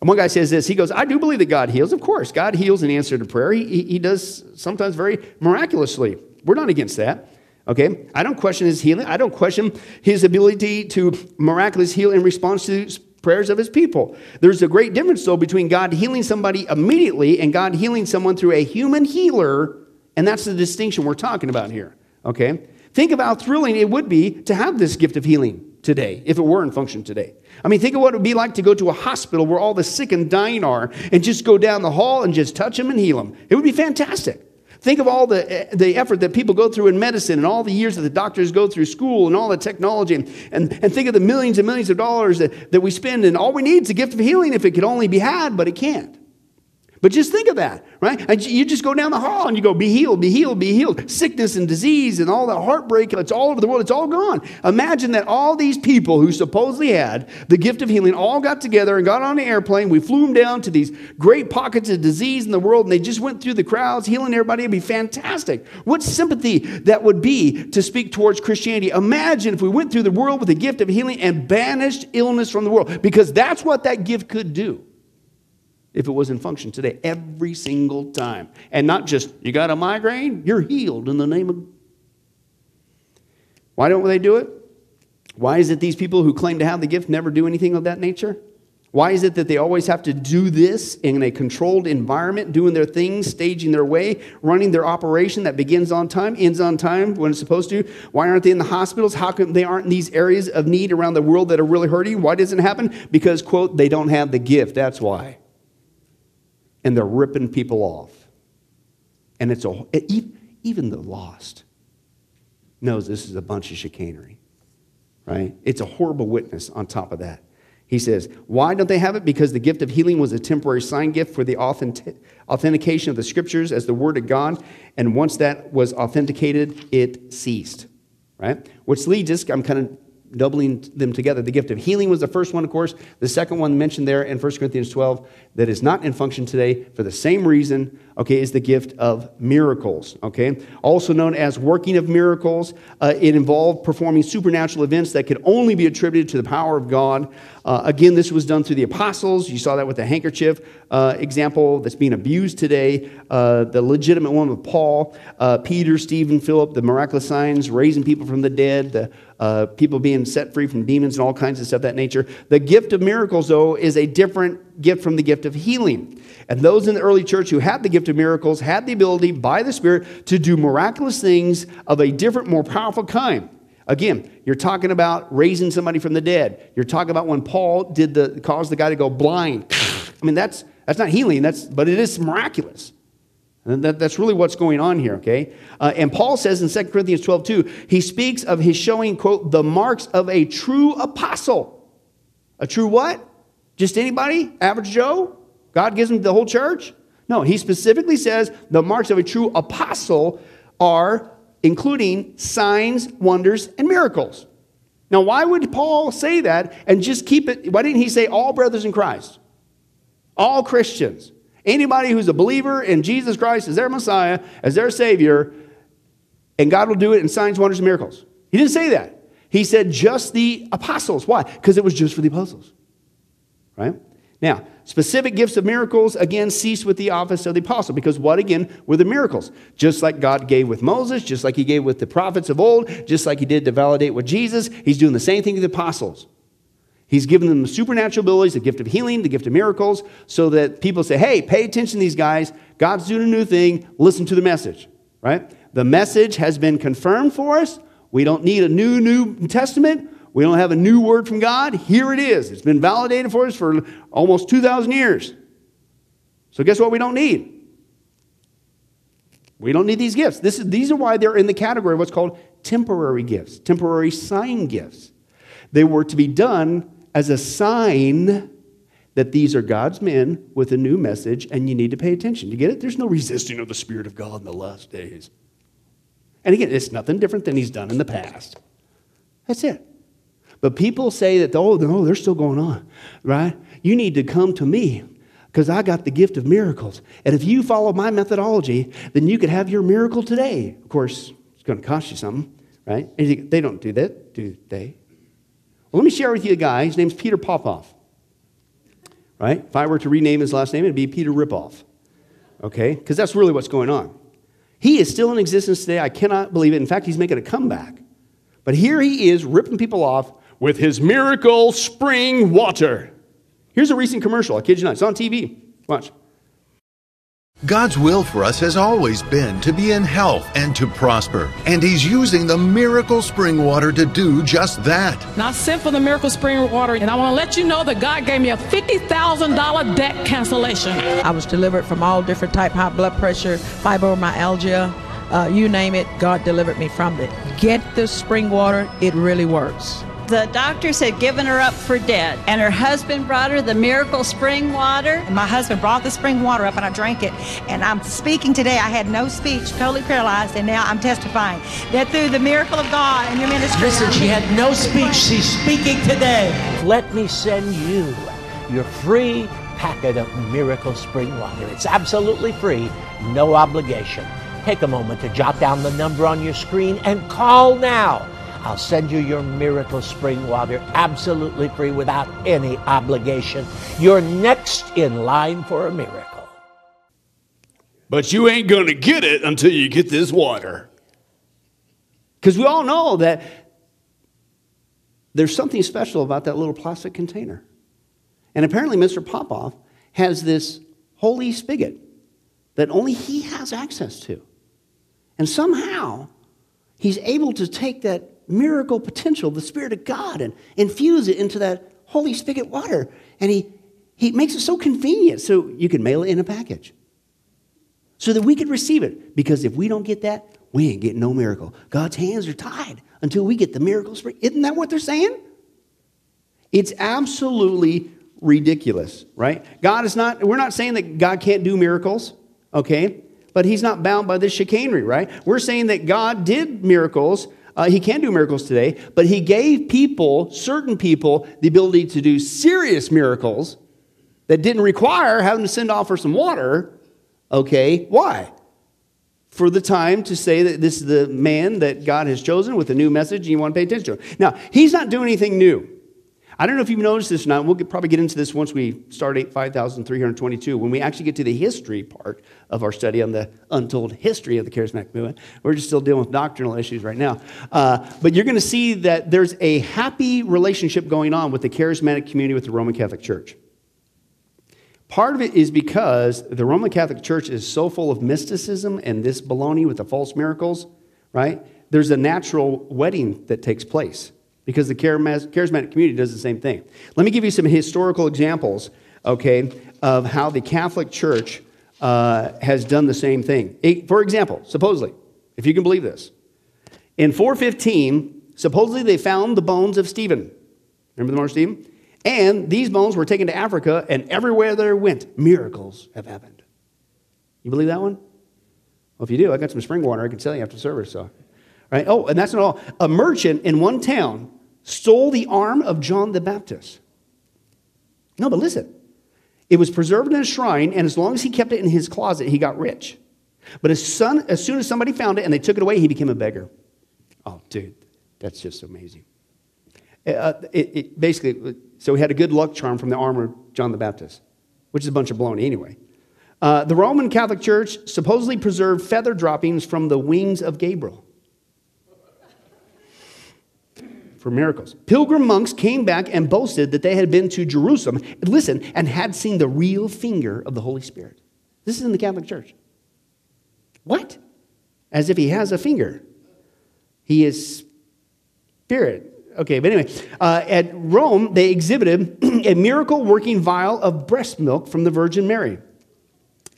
Speaker 1: And one guy says this he goes, I do believe that God heals. Of course, God heals in answer to prayer. He, he, does sometimes very miraculously. We're not against that. Okay? I don't question his healing. I don't question his ability to miraculously heal in response to prayers of his people. There's a great difference, though, between God healing somebody immediately and God healing someone through a human healer, and that's the distinction we're talking about here. Okay? Think of how thrilling it would be to have this gift of healing today, if it were in function today. I mean, think of what it would be like to go to a hospital where all the sick and dying are and just go down the hall and just touch them and heal them. It would be fantastic. Think of all the, eh, the effort that people go through in medicine and all the years that the doctors go through school and all the technology. And, and, and think of the millions and millions of dollars that, that we spend. And all we need is a gift of healing if it could only be had, but it can't. But just think of that, right? And you just go down the hall and you go, be healed, be healed, be healed. Sickness and disease and all that heartbreak, it's all over the world, it's all gone. Imagine that all these people who supposedly had the gift of healing all got together and got on an airplane. We flew them down to these great pockets of disease in the world and they just went through the crowds, healing everybody. It'd be fantastic. What sympathy that would be to speak towards Christianity. Imagine if we went through the world with the gift of healing and banished illness from the world, because that's what that gift could do if it was in function today, every single time. And not just, you got a migraine, you're healed in the name of. Why don't they do it? Why is it these people who claim to have the gift never do anything of that nature? Why is it that they always have to do this in a controlled environment, doing their things, staging their way, running their operation that begins on time, ends on time when it's supposed to? Why aren't they in the hospitals? How come they aren't in these areas of need around the world that are really hurting? Why doesn't it happen? Because, quote, they don't have the gift. That's why and they're ripping people off. And it's a, even the lost knows this is a bunch of chicanery, right? It's a horrible witness on top of that. He says, Why don't they have it? Because the gift of healing was a temporary sign gift for the authentic, authentication of the scriptures as the word of God. And once that was authenticated, it ceased, right? Which leads us, I'm kind of doubling them together. The gift of healing was the first one, of course. The second one mentioned there in 1 Corinthians 12 that is not in function today for the same reason, okay, is the gift of miracles, okay? Also known as working of miracles. Uh, it involved performing supernatural events that could only be attributed to the power of God. Uh, again, this was done through the apostles. You saw that with the handkerchief uh, example that's being abused today. Uh, the legitimate one with Paul, uh, Peter, Stephen, Philip, the miraculous signs, raising people from the dead, the uh, people being set free from demons and all kinds of stuff that nature. The gift of miracles, though, is a different gift from the gift of healing. And those in the early church who had the gift of miracles had the ability by the Spirit to do miraculous things of a different, more powerful kind. Again, you're talking about raising somebody from the dead. You're talking about when Paul did the cause the guy to go blind. I mean, that's that's not healing. That's but it is miraculous. And that, that's really what's going on here, okay? Uh, and Paul says in 2 Corinthians 12, 2, he speaks of his showing, quote, the marks of a true apostle. A true what? Just anybody? Average Joe? God gives him the whole church? No, he specifically says the marks of a true apostle are including signs, wonders, and miracles. Now, why would Paul say that and just keep it? Why didn't he say all brothers in Christ? All Christians. Anybody who's a believer in Jesus Christ as their Messiah, as their Savior, and God will do it in signs, wonders, and miracles. He didn't say that. He said just the apostles. Why? Because it was just for the apostles. Right? Now, specific gifts of miracles again cease with the office of the apostle because what again were the miracles? Just like God gave with Moses, just like he gave with the prophets of old, just like he did to validate with Jesus, he's doing the same thing to the apostles. He's given them the supernatural abilities, the gift of healing, the gift of miracles, so that people say, hey, pay attention to these guys. God's doing a new thing. Listen to the message, right? The message has been confirmed for us. We don't need a new, New Testament. We don't have a new word from God. Here it is. It's been validated for us for almost 2,000 years. So, guess what we don't need? We don't need these gifts. This is, these are why they're in the category of what's called temporary gifts, temporary sign gifts. They were to be done as a sign that these are God's men with a new message and you need to pay attention. You get it? There's no resisting of the Spirit of God in the last days. And again, it's nothing different than he's done in the past. That's it. But people say that, oh, no, they're still going on, right? You need to come to me because I got the gift of miracles. And if you follow my methodology, then you could have your miracle today. Of course, it's going to cost you something, right? And they don't do that, do they? Well, let me share with you a guy. His name's Peter Popoff. Right? If I were to rename his last name, it'd be Peter Ripoff. Okay? Because that's really what's going on. He is still in existence today. I cannot believe it. In fact, he's making a comeback. But here he is ripping people off with his miracle spring water. Here's a recent commercial. I kid you not. It's on TV. Watch.
Speaker 5: God's will for us has always been to be in health and to prosper. And He's using the miracle spring water to do just that.
Speaker 6: Now, I sent for the miracle spring water, and I want to let you know that God gave me a $50,000 debt cancellation.
Speaker 7: I was delivered from all different type high blood pressure, fibromyalgia, uh, you name it. God delivered me from it. Get the spring water; it really works.
Speaker 8: The doctors had given her up for dead, and her husband brought her the miracle spring water.
Speaker 9: And my husband brought the spring water up, and I drank it. And I'm speaking today. I had no speech, totally paralyzed, and now I'm testifying that through the miracle of God and your ministry.
Speaker 10: Listen, she had no speech. She's speaking today. Let me send you your free packet of miracle spring water. It's absolutely free, no obligation. Take a moment to jot down the number on your screen and call now. I'll send you your miracle spring water absolutely free without any obligation. You're next in line for a miracle.
Speaker 1: But you ain't going to get it until you get this water. Because we all know that there's something special about that little plastic container. And apparently, Mr. Popoff has this holy spigot that only he has access to. And somehow, he's able to take that miracle potential, the Spirit of God, and infuse it into that holy spigot water. And he, he makes it so convenient so you can mail it in a package so that we can receive it. Because if we don't get that, we ain't getting no miracle. God's hands are tied until we get the miracle spring. Isn't that what they're saying? It's absolutely ridiculous, right? God is not, we're not saying that God can't do miracles, okay? But he's not bound by this chicanery, right? We're saying that God did miracles uh, he can do miracles today, but he gave people, certain people, the ability to do serious miracles that didn't require having to send off for some water. Okay, why? For the time to say that this is the man that God has chosen with a new message and you want to pay attention to. Now, he's not doing anything new. I don't know if you've noticed this or not. We'll get, probably get into this once we start 8, 5,322. When we actually get to the history part of our study on the untold history of the charismatic movement, we're just still dealing with doctrinal issues right now. Uh, but you're going to see that there's a happy relationship going on with the charismatic community with the Roman Catholic Church. Part of it is because the Roman Catholic Church is so full of mysticism and this baloney with the false miracles, right? There's a natural wedding that takes place because the charismatic community does the same thing. Let me give you some historical examples, okay, of how the Catholic Church uh, has done the same thing. For example, supposedly, if you can believe this, in 415, supposedly they found the bones of Stephen. Remember the martyr Stephen? And these bones were taken to Africa, and everywhere they went, miracles have happened. You believe that one? Well, if you do, I got some spring water I can tell you after service. So, right? Oh, and that's not all. A merchant in one town stole the arm of John the Baptist. No, but listen. It was preserved in a shrine, and as long as he kept it in his closet, he got rich. But as, son, as soon as somebody found it and they took it away, he became a beggar. Oh, dude, that's just amazing. Uh, it, it basically, so he had a good luck charm from the arm of John the Baptist, which is a bunch of baloney anyway. Uh, the Roman Catholic Church supposedly preserved feather droppings from the wings of Gabriel for miracles. Pilgrim monks came back and boasted that they had been to Jerusalem, listen, and had seen the real finger of the Holy Spirit. This is in the Catholic Church. What? As if he has a finger. He is spirit. Okay, but anyway, uh, at Rome, they exhibited a miracle working vial of breast milk from the Virgin Mary.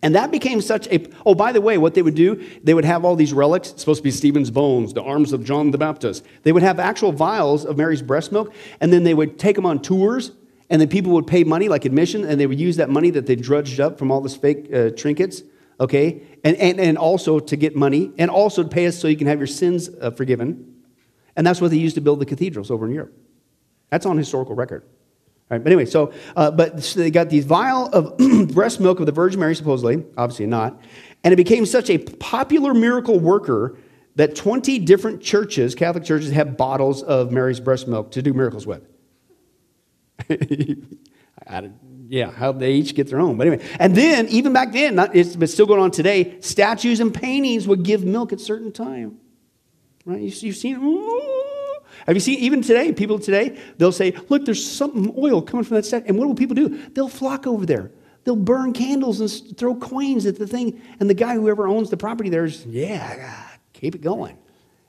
Speaker 1: And that became such a. Oh, by the way, what they would do, they would have all these relics. It's supposed to be Stephen's bones, the arms of John the Baptist. They would have actual vials of Mary's breast milk, and then they would take them on tours, and then people would pay money, like admission, and they would use that money that they drudged up from all this fake uh, trinkets, okay? And, and, and also to get money, and also to pay us so you can have your sins uh, forgiven. And that's what they used to build the cathedrals over in Europe. That's on historical record. Right, but anyway, so, uh, but so they got these vial of breast milk of the Virgin Mary, supposedly, obviously not, and it became such a popular miracle worker that 20 different churches, Catholic churches, have bottles of Mary's breast milk to do miracles with. yeah, how they each get their own. But anyway, and then, even back then, not, it's but still going on today, statues and paintings would give milk at certain time. Right? You, have seen it? Have you seen, even today, people today, they'll say, look, there's something oil coming from that statue. And what will people do? They'll flock over there. They'll burn candles and throw coins at the thing. And the guy, whoever owns the property there is, yeah, keep it going.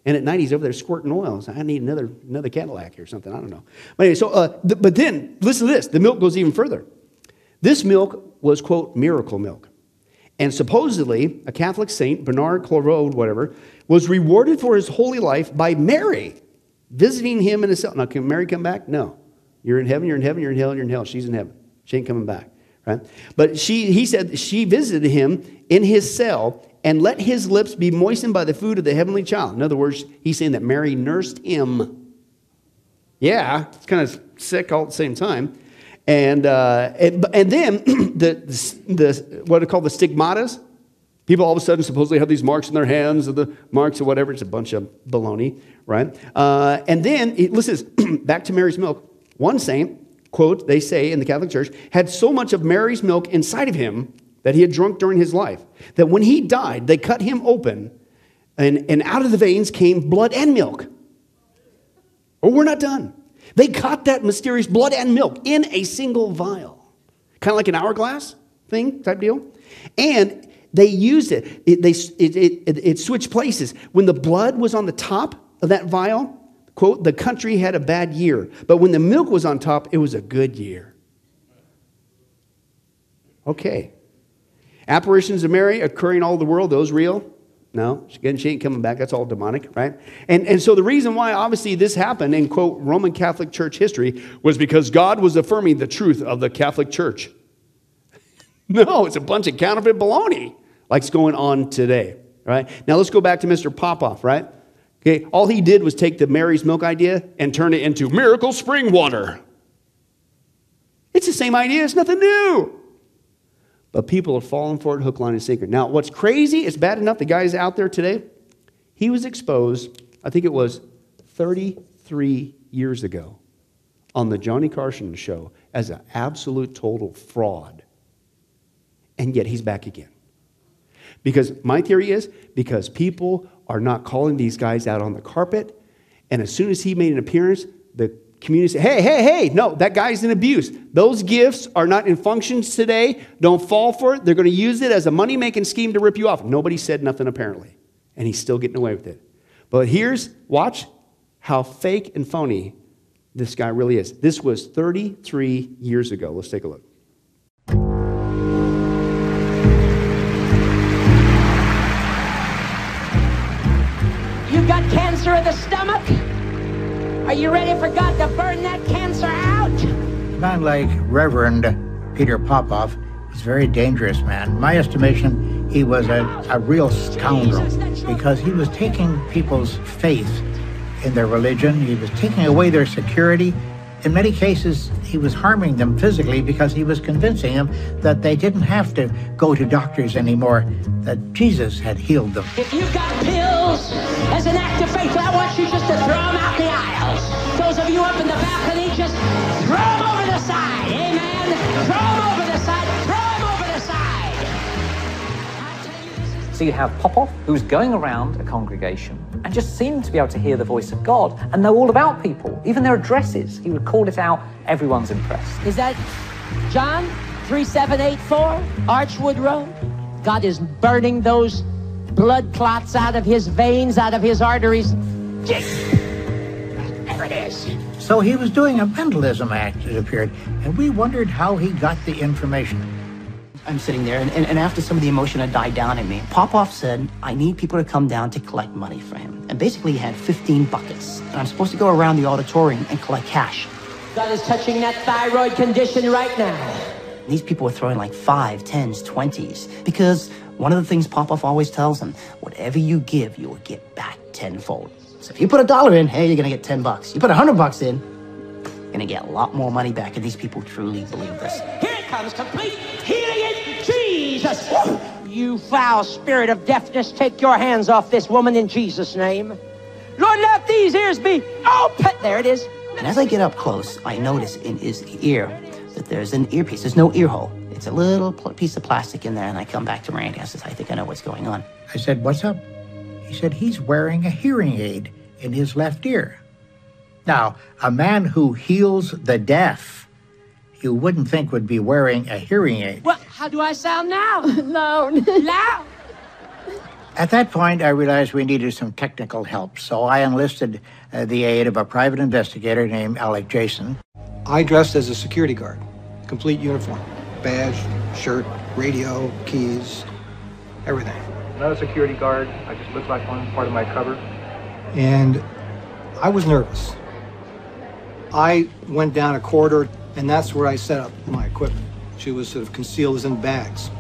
Speaker 1: And at night he's over there squirting oil. So I need another, another Cadillac or something. I don't know. But anyway, so, uh, th- but then, listen to this. The milk goes even further. This milk was, quote, miracle milk. And supposedly, a Catholic saint, Bernard Clairvaux, whatever, was rewarded for his holy life by Mary, visiting him in his cell. Now, can Mary come back? No. You're in heaven, you're in heaven, you're in hell, you're in hell. She's in heaven. She ain't coming back, right? But she, he said she visited him in his cell and let his lips be moistened by the food of the heavenly child. In other words, he's saying that Mary nursed him. Yeah, it's kind of sick all at the same time. And, uh, and, and then the, the, the, what are called the stigmatas, People all of a sudden supposedly have these marks in their hands, or the marks or whatever. It's a bunch of baloney, right? Uh, and then, it, listen, back to Mary's milk. One saint, quote, they say in the Catholic Church, had so much of Mary's milk inside of him that he had drunk during his life that when he died, they cut him open, and, and out of the veins came blood and milk. Or oh, we're not done. They caught that mysterious blood and milk in a single vial, kind of like an hourglass thing type deal. And they used it. It, they, it, it, it switched places. When the blood was on the top of that vial, quote, the country had a bad year. But when the milk was on top, it was a good year. Okay. Apparitions of Mary occurring all over the world, those real? No, again, she ain't coming back. That's all demonic, right? And, and so the reason why, obviously, this happened in, quote, Roman Catholic Church history was because God was affirming the truth of the Catholic Church. no, it's a bunch of counterfeit baloney like's going on today, right? Now let's go back to Mr. Popoff, right? Okay, all he did was take the Mary's milk idea and turn it into miracle spring water. It's the same idea, it's nothing new. But people are falling for it hook, line, and sinker. Now, what's crazy, it's bad enough the guy's out there today. He was exposed, I think it was 33 years ago, on the Johnny Carson show as an absolute total fraud. And yet he's back again. Because my theory is because people are not calling these guys out on the carpet. And as soon as he made an appearance, the community said, hey, hey, hey, no, that guy's in abuse. Those gifts are not in functions today. Don't fall for it. They're going to use it as a money making scheme to rip you off. Nobody said nothing, apparently. And he's still getting away with it. But here's, watch how fake and phony this guy really is. This was 33 years ago. Let's take a look.
Speaker 11: Cancer of the stomach? Are you ready for God to burn that cancer out?
Speaker 12: A man like Reverend Peter Popoff is a very dangerous man. My estimation, he was a, a real scoundrel because he was taking people's faith in their religion. He was taking away their security. In many cases, he was harming them physically because he was convincing them that they didn't have to go to doctors anymore, that Jesus had healed them.
Speaker 11: If you've got pills as an of faith, I want you just to throw them out the aisles. Those of you up in the balcony, just throw them over the side. Amen. Throw them over the side. Throw them over the side.
Speaker 13: So you have Popoff, who's going around a congregation and just seemed to be able to hear the voice of God and know all about people, even their addresses. He would call it out. Everyone's impressed.
Speaker 11: Is that John 3784 Archwood Road? God is burning those blood clots out of his veins, out of his arteries. There it is.
Speaker 12: So he was doing a mentalism act, it appeared, and we wondered how he got the information.
Speaker 14: I'm sitting there, and, and, and, after some of the emotion had died down in me, Popoff said, I need people to come down to collect money for him. And basically, he had 15 buckets, and I'm supposed to go around the auditorium and collect cash.
Speaker 11: God is touching that thyroid condition right now.
Speaker 14: These people were throwing like five, tens, twenties, because one of the things Popoff always tells them, whatever you give, you will get back tenfold. So if you put a dollar in, hey, you're gonna get 10 bucks. You put a hundred bucks in, you're gonna get a lot more money back, and these people truly believe this.
Speaker 11: Here it comes, complete healing in Jesus. You foul spirit of deafness, take your hands off this woman in Jesus' name. Lord, let these ears be open. There it is.
Speaker 14: And as I get up close, I notice in his ear that there's an earpiece. There's no ear hole. It's a little piece of plastic in there. And I come back to Randi. I says, I think I know what's going on.
Speaker 12: I said, What's up? He said, He's wearing a hearing aid in his left ear. Now, a man who heals the deaf, you wouldn't think would be wearing a hearing aid.
Speaker 11: Well, how do I sound now? Loud. Loud.
Speaker 12: At that point, I realized we needed some technical help, so I enlisted uh, the aid of a private investigator named Alec Jason.
Speaker 15: I dressed as a security guard, complete uniform, badge, shirt, radio, keys, everything.
Speaker 16: Not a security guard. I just looked like one part of my cover.
Speaker 15: And I was nervous. I went down a corridor, and that's where I set up my equipment. She was sort of concealed as in bags.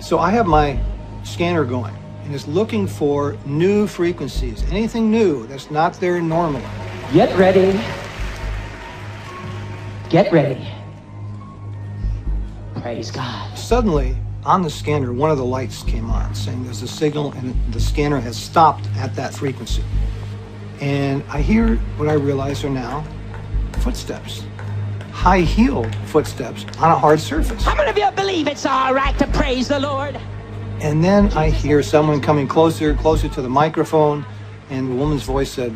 Speaker 15: So I have my scanner going, and it's looking for new frequencies, anything new that's not there normally.
Speaker 11: Get ready. Get ready. Praise God.
Speaker 15: Suddenly, on the scanner, one of the lights came on saying there's a signal and the scanner has stopped at that frequency. And I hear what I realize are now footsteps. High heeled footsteps on a hard surface.
Speaker 11: How many of you believe it's all right to praise the Lord?
Speaker 15: And then I hear someone coming closer, closer to the microphone, and the woman's voice said,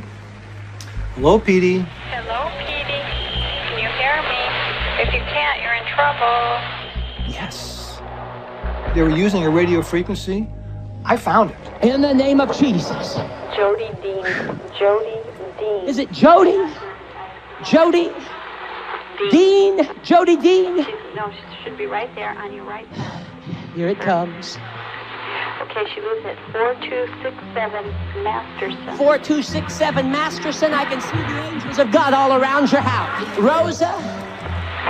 Speaker 15: Hello, Petey.
Speaker 17: Hello, Petey. Can you hear me? If you can't, you're in trouble.
Speaker 15: Yes. They were using a radio frequency. I found it.
Speaker 11: In the name of Jesus.
Speaker 17: Jody Dean. Jody Dean.
Speaker 11: Is it Jody? Jody?
Speaker 17: Dean.
Speaker 11: Dean? Jody Dean?
Speaker 17: No, she should be right there on your right side.
Speaker 11: Here it comes.
Speaker 17: Okay, she lives at 4267 Masterson.
Speaker 11: 4267 Masterson. I can see the angels of God all around your house. Rosa?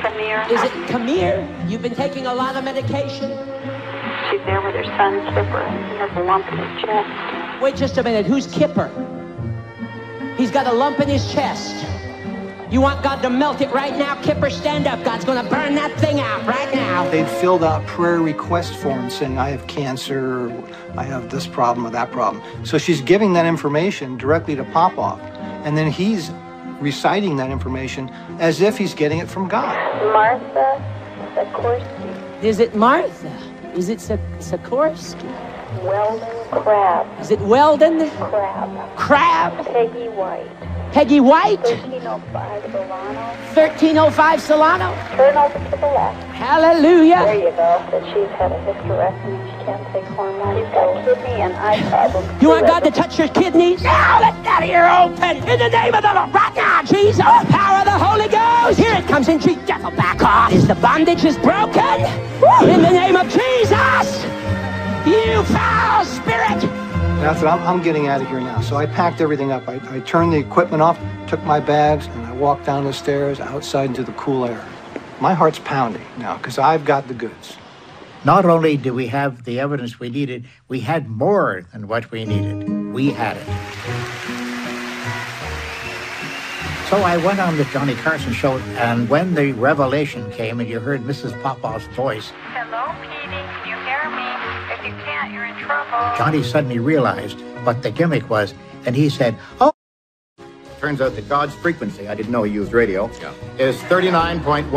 Speaker 17: Camille.
Speaker 11: Is it Camille? You've been taking a lot of medication?
Speaker 17: She's there with her son, Kipper. He has a lump in his chest.
Speaker 11: Wait just a minute. Who's Kipper? He's got a lump in his chest. You want God to melt it right now? Kipper, stand up. God's going to burn that thing out right now.
Speaker 15: They'd filled out prayer request forms saying, I have cancer, I have this problem or that problem. So she's giving that information directly to Popoff. And then he's reciting that information as if he's getting it from God.
Speaker 17: Martha Sikorsky.
Speaker 11: Is it Martha? Is it Sik- Sikorsky?
Speaker 17: Weldon Crab.
Speaker 11: Is it Weldon?
Speaker 17: Crab.
Speaker 11: Crab?
Speaker 17: Peggy White.
Speaker 11: Peggy White?
Speaker 17: 1305 Solano.
Speaker 11: 1305 Solano?
Speaker 17: Turn over to the left.
Speaker 11: Hallelujah.
Speaker 17: There you go. That she's had a hysterectomy. She can't take got kidney and eye problems.
Speaker 11: You want God to touch your kidneys? Now let that ear open in the name of the Lord. Right now, Jesus. Power of the Holy Ghost. Here it comes in Jesus. Devil, back off. Is the bondage is broken? In the name of Jesus. You foul spirit.
Speaker 15: That's what I'm, I'm getting out of here now. So I packed everything up. I, I turned the equipment off, took my bags, and I walked down the stairs outside into the cool air. My heart's pounding now because I've got the goods.
Speaker 12: Not only do we have the evidence we needed, we had more than what we needed. We had it. So I went on the Johnny Carson show, and when the revelation came and you heard Mrs. Popoff's voice,
Speaker 17: Hello, Petey. Can you hear me? If you can't, you're in trouble.
Speaker 12: Johnny suddenly realized what the gimmick was, and he said, Oh,
Speaker 18: Turns out that God's frequency, I didn't know he used radio, is 39.170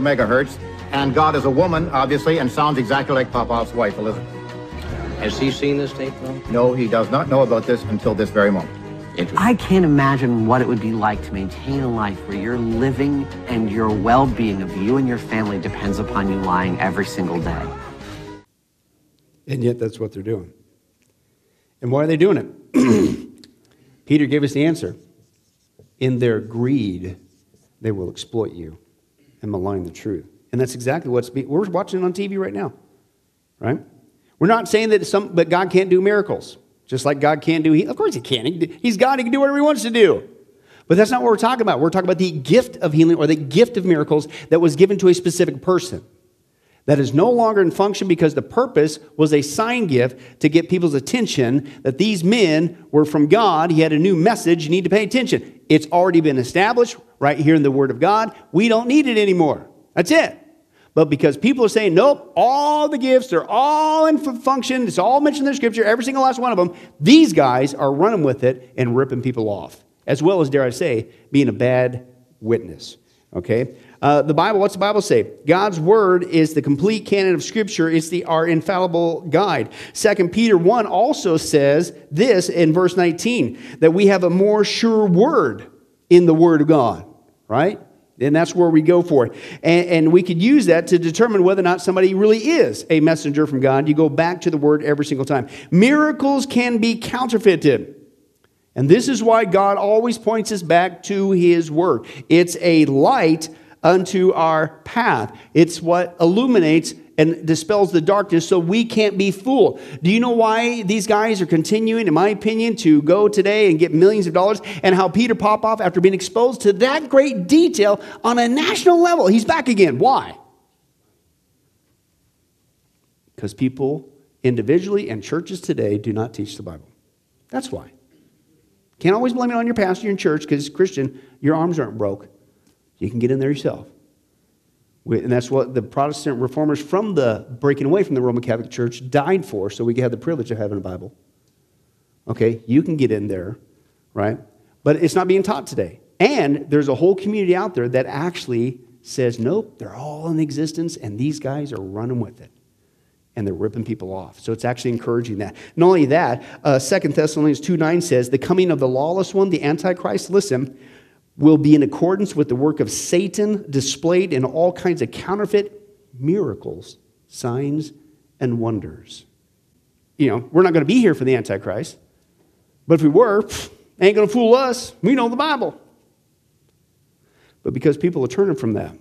Speaker 18: megahertz, and God is a woman, obviously, and sounds exactly like Popoff's wife, Elizabeth.
Speaker 19: Has he seen this tape, though?
Speaker 18: No, he does not know about this until this very moment.
Speaker 19: I can't imagine what it would be like to maintain a life where your living and your well being of you and your family depends upon you lying every single day.
Speaker 1: And yet, that's what they're doing. And why are they doing it? Peter gave us the answer. In their greed, they will exploit you and malign the truth. And that's exactly what's be- we're watching on TV right now, right? We're not saying that some, but God can't do miracles, just like God can't do. He, of course, He can. He, he's God. He can do whatever He wants to do. But that's not what we're talking about. We're talking about the gift of healing or the gift of miracles that was given to a specific person that is no longer in function because the purpose was a sign gift to get people's attention that these men were from God. He had a new message. You need to pay attention. It's already been established right here in the Word of God. We don't need it anymore. That's it. But because people are saying, nope, all the gifts are all in function, it's all mentioned in the scripture, every single last one of them, these guys are running with it and ripping people off, as well as, dare I say, being a bad witness. Okay? Uh, the Bible, what's the Bible say? God's word is the complete canon of Scripture. It's the, our infallible guide. Second Peter 1 also says this in verse 19, that we have a more sure word in the Word of God, right? And that's where we go for it. And, and we could use that to determine whether or not somebody really is a messenger from God. You go back to the Word every single time. Miracles can be counterfeited. And this is why God always points us back to His Word. It's a light unto our path, it's what illuminates and dispels the darkness so we can't be fooled. Do you know why these guys are continuing, in my opinion, to go today and get millions of dollars? And how Peter Popoff, after being exposed to that great detail on a national level, he's back again. Why? Because people individually and churches today do not teach the Bible. That's why. Can't always blame it on your pastor and church because, Christian, your arms aren't broke. You can get in there yourself. And that's what the Protestant reformers from the breaking away from the Roman Catholic Church died for, so we could have the privilege of having a Bible. Okay, you can get in there, right? But it's not being taught today. And there's a whole community out there that actually says, nope, they're all in existence, and these guys are running with it. And they're ripping people off. So it's actually encouraging that. Not only that, uh, 2 Thessalonians 2 9 says, the coming of the lawless one, the Antichrist, listen, will be in accordance with the work of Satan displayed in all kinds of counterfeit miracles, signs, and wonders. You know, we're not going to be here for the Antichrist, but if we were, pff, ain't going to fool us. We know the Bible. But because people are turning from that,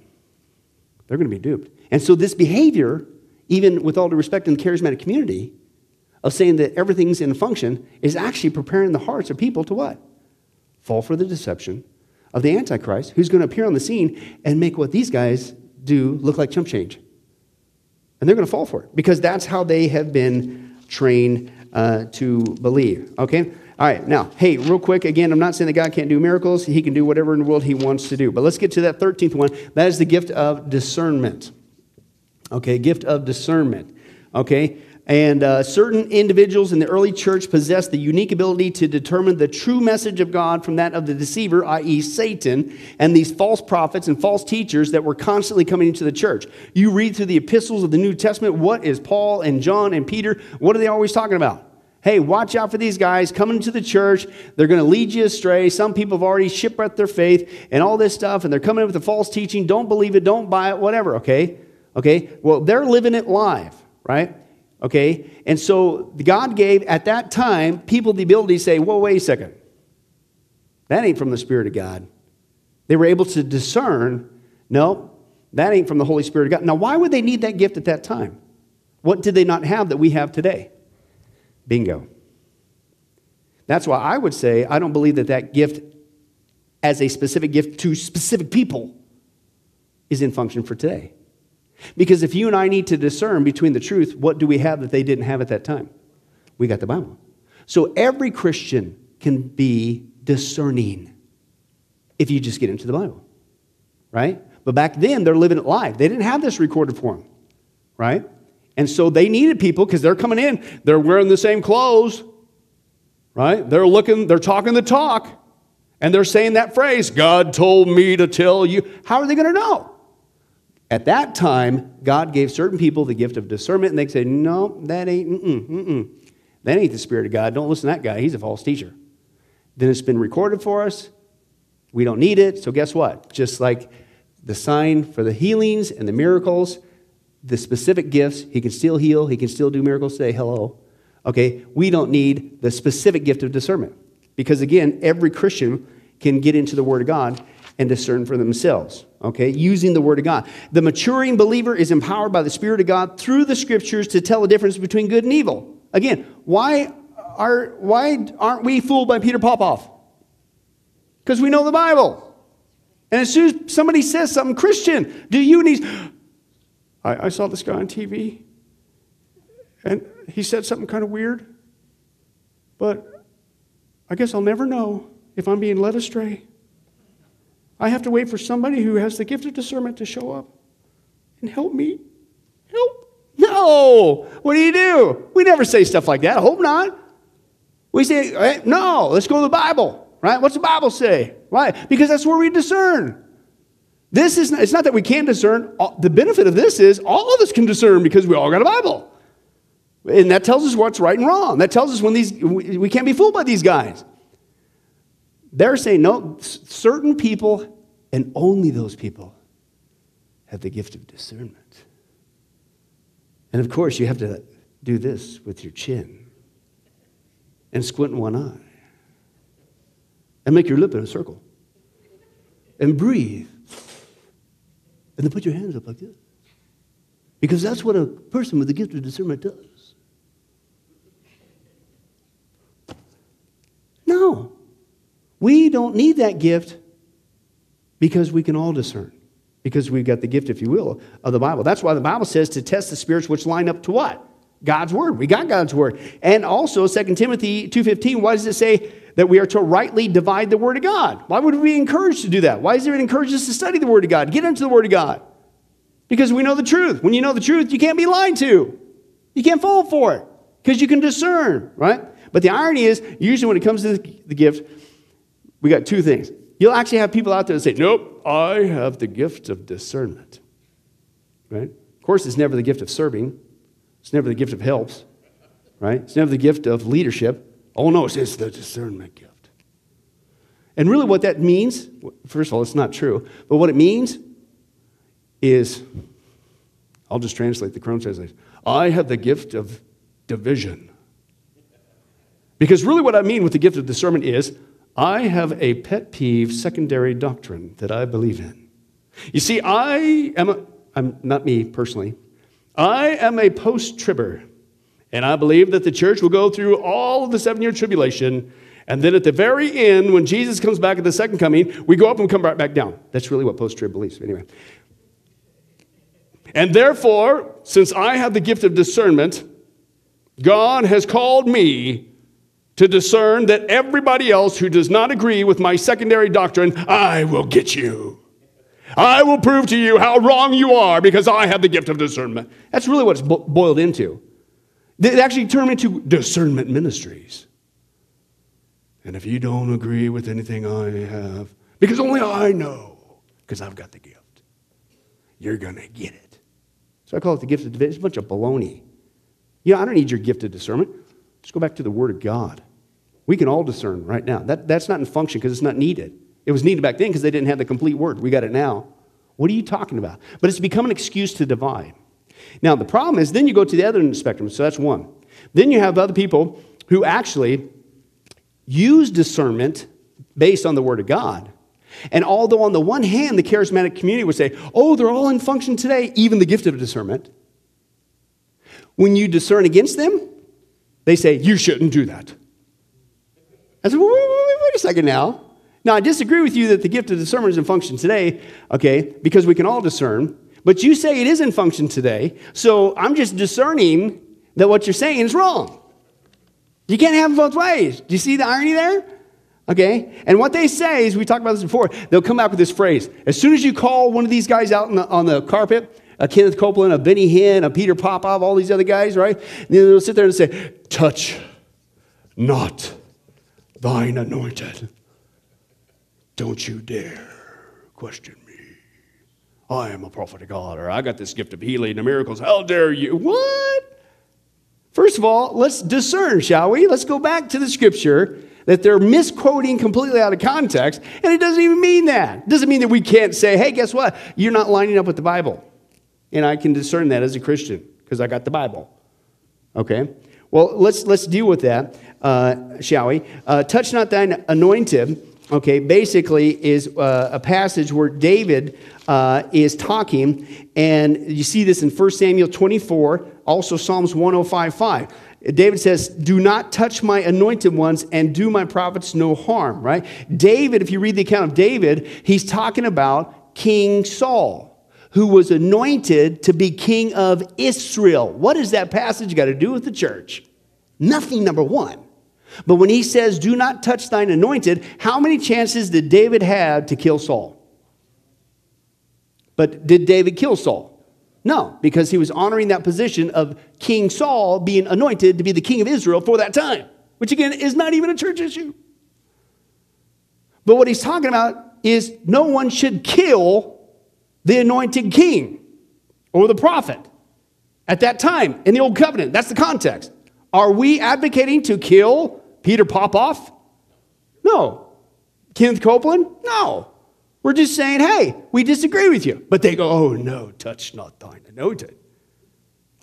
Speaker 1: they're going to be duped. And so, this behavior, even with all due respect in the charismatic community, of saying that everything's in function, is actually preparing the hearts of people to what? Fall for the deception of the Antichrist, who's going to appear on the scene and make what these guys do look like chump change. And they're going to fall for it because that's how they have been trained uh, to believe. Okay? All right, now, hey, real quick, again, I'm not saying that God can't do miracles. He can do whatever in the world He wants to do. But let's get to that 13th one. That is the gift of discernment. Okay, gift of discernment. Okay? And uh, certain individuals in the early church possessed the unique ability to determine the true message of God from that of the deceiver, i.e., Satan, and these false prophets and false teachers that were constantly coming into the church. You read through the epistles of the New Testament, what is Paul and John and Peter, what are they always talking about? Hey, watch out for these guys coming to the church. They're going to lead you astray. Some people have already shipwrecked their faith and all this stuff, and they're coming in with a false teaching. Don't believe it, don't buy it, whatever, okay? Okay? Well, they're living it live, right? Okay? And so God gave, at that time, people the ability to say, whoa, wait a second. That ain't from the Spirit of God. They were able to discern, no, that ain't from the Holy Spirit of God. Now, why would they need that gift at that time? What did they not have that we have today? Bingo. That's why I would say I don't believe that that gift, as a specific gift to specific people, is in function for today. Because if you and I need to discern between the truth, what do we have that they didn't have at that time? We got the Bible. So every Christian can be discerning if you just get into the Bible, right? But back then, they're living it live. They didn't have this recorded for them, right? And so they needed people because they're coming in, they're wearing the same clothes, right? They're looking, they're talking the talk, and they're saying that phrase, God told me to tell you. How are they going to know? At that time, God gave certain people the gift of discernment, and they say, No, that ain't, mm-mm, mm-mm. That ain't the Spirit of God. Don't listen to that guy. He's a false teacher. Then it's been recorded for us. We don't need it. So, guess what? Just like the sign for the healings and the miracles, the specific gifts, he can still heal, he can still do miracles. Say hello. Okay, we don't need the specific gift of discernment. Because again, every Christian can get into the Word of God and discern for themselves, okay, using the Word of God. The maturing believer is empowered by the Spirit of God through the Scriptures to tell the difference between good and evil. Again, why, are, why aren't we fooled by Peter Popoff? Because we know the Bible. And as soon as somebody says something Christian, do you need. I, I saw this guy on TV, and he said something kind of weird, but I guess I'll never know if I'm being led astray. I have to wait for somebody who has the gift of discernment to show up and help me. Help. No. What do you do? We never say stuff like that. I hope not. We say, hey, no, let's go to the Bible, right? What's the Bible say? Why? Because that's where we discern. This is not, it's not that we can't discern. The benefit of this is all of us can discern because we all got a Bible. And that tells us what's right and wrong. That tells us when these, we can't be fooled by these guys. They're saying, no, certain people, and only those people, have the gift of discernment. And of course, you have to do this with your chin and squint one eye and make your lip in a circle and breathe and then put your hands up like this. Because that's what a person with the gift of discernment does. No. We don't need that gift because we can all discern. Because we've got the gift, if you will, of the Bible. That's why the Bible says to test the spirits which line up to what? God's word. We got God's word. And also 2 Timothy 2:15, why does it say that we are to rightly divide the word of God? Why would we be encouraged to do that? Why is it encourage us to study the word of God? Get into the word of God. Because we know the truth. When you know the truth, you can't be lied to. You can't fall for it because you can discern, right? But the irony is, usually when it comes to the gift, we got two things. You'll actually have people out there that say, Nope, I have the gift of discernment. Right? Of course, it's never the gift of serving, it's never the gift of helps, right? It's never the gift of leadership. Oh, no, it's, the discernment gift. And really, what that means, first of all, it's not true, but what it means is I'll just translate the Chrome translation. I have the gift of division. Because really, what I mean with the gift of discernment is I have a pet peeve secondary doctrine that I believe in. You see, I am, a, I'm not me personally, I am a post tribber, and I believe that the church will go through all of the seven year tribulation, and then at the very end, when Jesus comes back at the second coming, we go up and come right back down. That's really what post trib believes. Anyway. And therefore, since I have the gift of discernment, God has called me to discern that everybody else who does not agree with my secondary doctrine, I will get you. I will prove to you how wrong you are because I have the gift of discernment. That's really what it's bo- boiled into. They actually turn into discernment ministries. And if you don't agree with anything I have, because only I know, because I've got the gift, you're going to get it. So I call it the gift of divinity. It's a bunch of baloney. Yeah, I don't need your gift of discernment. Just go back to the Word of God. We can all discern right now. That, that's not in function because it's not needed. It was needed back then because they didn't have the complete Word. We got it now. What are you talking about? But it's become an excuse to divide. Now, the problem is then you go to the other end of the spectrum, so that's one. Then you have other people who actually use discernment based on the Word of God. And although, on the one hand, the charismatic community would say, oh, they're all in function today, even the gift of discernment, when you discern against them, they say, you shouldn't do that. I said, wait, wait, wait, a second now. Now, I disagree with you that the gift of discernment is in function today, okay, because we can all discern. But you say it is in function today, so I'm just discerning that what you're saying is wrong. You can't have it both ways. Do you see the irony there? Okay? And what they say is, we talked about this before, they'll come back with this phrase. As soon as you call one of these guys out on the, on the carpet, a Kenneth Copeland, a Benny Hinn, a Peter Popoff, all these other guys, right? they'll sit there and say, Touch not thine anointed. Don't you dare question me. I am a prophet of God, or I got this gift of healing and miracles. How dare you? What? First of all, let's discern, shall we? Let's go back to the scripture that they're misquoting completely out of context, and it doesn't even mean that. It doesn't mean that we can't say, hey, guess what? You're not lining up with the Bible. And I can discern that as a Christian because I got the Bible. Okay? Well, let's, let's deal with that, uh, shall we? Uh, Touch not thine anointed, okay, basically is uh, a passage where David uh, is talking, and you see this in 1 Samuel 24, also Psalms 105.5. David says, Do not touch my anointed ones and do my prophets no harm, right? David, if you read the account of David, he's talking about King Saul who was anointed to be king of Israel. What does that passage got to do with the church? Nothing, number one. But when he says, Do not touch thine anointed, how many chances did David have to kill Saul? But did David kill Saul? No, because he was honoring that position of King Saul being anointed to be the king of Israel for that time, which again is not even a church issue. But what he's talking about is no one should kill the anointed king or the prophet at that time in the old covenant. That's the context. Are we advocating to kill Peter Popoff? No. Kenneth Copeland? No. We're just saying, hey, we disagree with you. But they go, oh no, touch not thine anointed.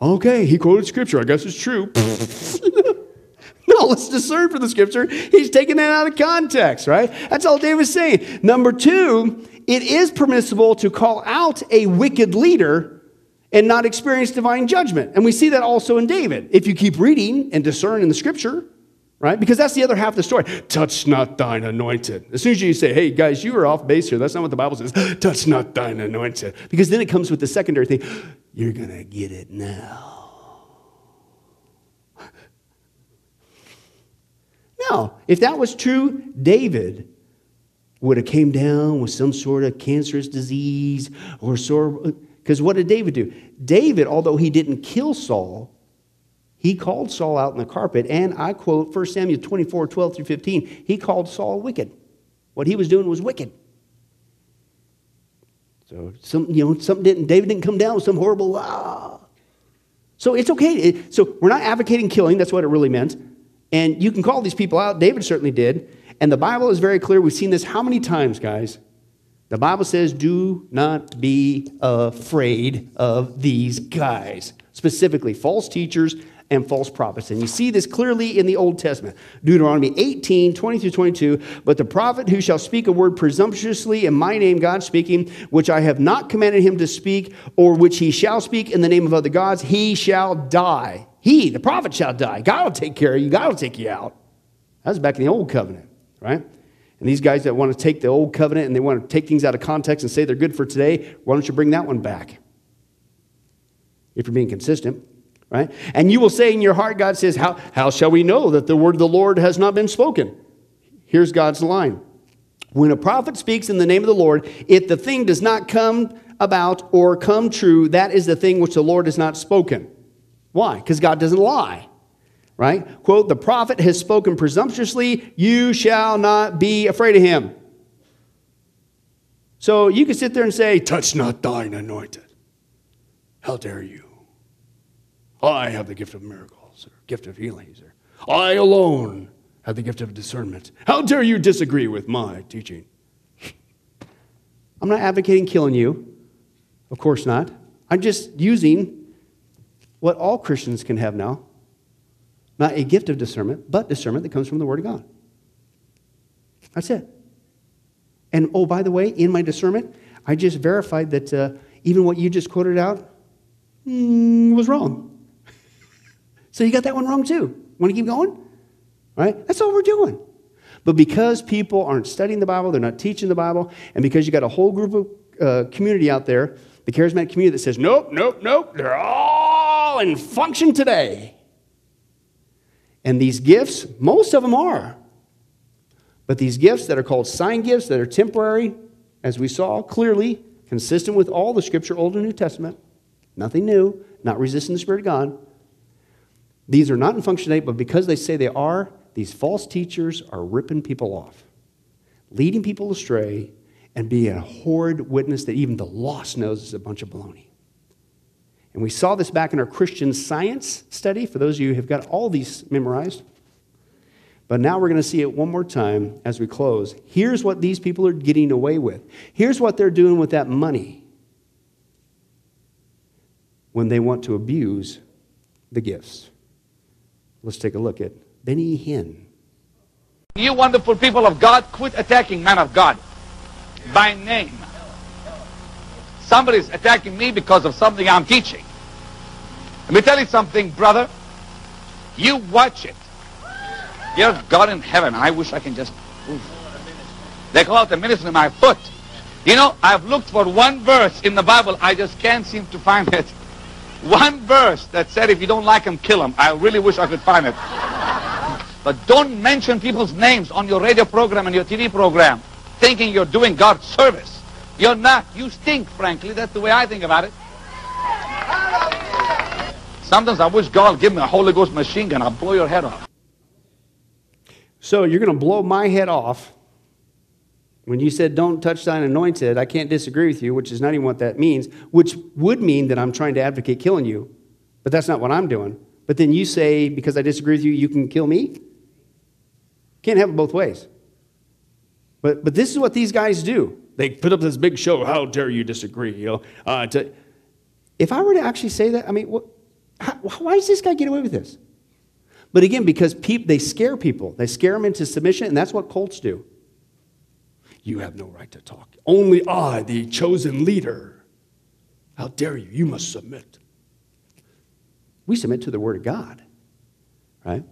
Speaker 1: Okay, he quoted scripture. I guess it's true. no, let's discern from the scripture. He's taking that out of context, right? That's all David's saying. Number two, it is permissible to call out a wicked leader and not experience divine judgment. And we see that also in David. If you keep reading and discern in the scripture, right? Because that's the other half of the story. Touch not thine anointed. As soon as you say, hey, guys, you are off base here, that's not what the Bible says. Touch not thine anointed. Because then it comes with the secondary thing you're going to get it now. Now, if that was true, David would have came down with some sort of cancerous disease or sore because what did David do? David, although he didn't kill Saul, he called Saul out in the carpet, and I quote 1 Samuel 24, 12 through 15, he called Saul wicked. What he was doing was wicked. So some, you know, something didn't, David didn't come down with some horrible, ah. So it's okay. So we're not advocating killing, that's what it really meant. And you can call these people out. David certainly did. And the Bible is very clear. We've seen this how many times, guys? The Bible says, do not be afraid of these guys, specifically false teachers and false prophets. And you see this clearly in the Old Testament. Deuteronomy 18, 20 through 22. But the prophet who shall speak a word presumptuously in my name, God speaking, which I have not commanded him to speak, or which he shall speak in the name of other gods, he shall die. He, the prophet, shall die. God will take care of you, God will take you out. That was back in the Old Covenant, right? And these guys that want to take the Old Covenant and they want to take things out of context and say they're good for today, why don't you bring that one back? If you're being consistent right? And you will say in your heart, God says, How, how shall we know that the word of the Lord has not been spoken? Here's God's line. When a prophet speaks in the name of the Lord, if the thing does not come about or come true, that is the thing which the Lord has not spoken. Why? Because God doesn't lie. Right? Quote, the prophet has spoken presumptuously, you shall not be afraid of him. So you can sit there and say, Touch not thine anointed. How dare you? I have the gift of miracles, or gift of healings, or I alone have the gift of discernment. How dare you disagree with my teaching? I'm not advocating killing you. Of course not. I'm just using what all Christians can have now. Not a gift of discernment, but discernment that comes from the Word of God. That's it. And oh, by the way, in my discernment, I just verified that uh, even what you just quoted out mm, was wrong. so you got that one wrong too. Want to keep going? Right? That's all we're doing. But because people aren't studying the Bible, they're not teaching the Bible, and because you got a whole group of uh, community out there, the charismatic community that says, nope, nope, nope, they're all in function today. And these gifts, most of them are. But these gifts that are called sign gifts, that are temporary, as we saw clearly, consistent with all the scripture, Old and New Testament, nothing new, not resisting the Spirit of God. These are not in function today, but because they say they are, these false teachers are ripping people off, leading people astray, and being a horrid witness that even the lost knows is a bunch of baloney. And we saw this back in our Christian science study, for those of you who have got all these memorized. But now we're going to see it one more time as we close. Here's what these people are getting away with. Here's what they're doing with that money when they want to abuse the gifts. Let's take a look at Benny Hinn.
Speaker 20: You wonderful people of God, quit attacking man of God by name. Somebody's attacking me because of something I'm teaching. Let me tell you something, brother. You watch it. You're God in heaven, I wish I can just... Oof. They call it the ministry of my foot. You know, I've looked for one verse in the Bible. I just can't seem to find it. One verse that said if you don't like him, kill him. I really wish I could find it. But don't mention people's names on your radio program and your TV program thinking you're doing God's service. You're not. You stink, frankly. That's the way I think about it. Sometimes I wish God would give me a Holy Ghost machine gun. I'll blow your head off.
Speaker 1: So you're going to blow my head off. When you said, don't touch thine anointed, I can't disagree with you, which is not even what that means, which would mean that I'm trying to advocate killing you. But that's not what I'm doing. But then you say, because I disagree with you, you can kill me? Can't have it both ways. But, but this is what these guys do. They put up this big show. How dare you disagree? You know, uh, to, if I were to actually say that, I mean, what, how, why does this guy get away with this? But again, because peop, they scare people, they scare them into submission, and that's what cults do. You have no right to talk. Only I, the chosen leader. How dare you? You must submit. We submit to the Word of God, right?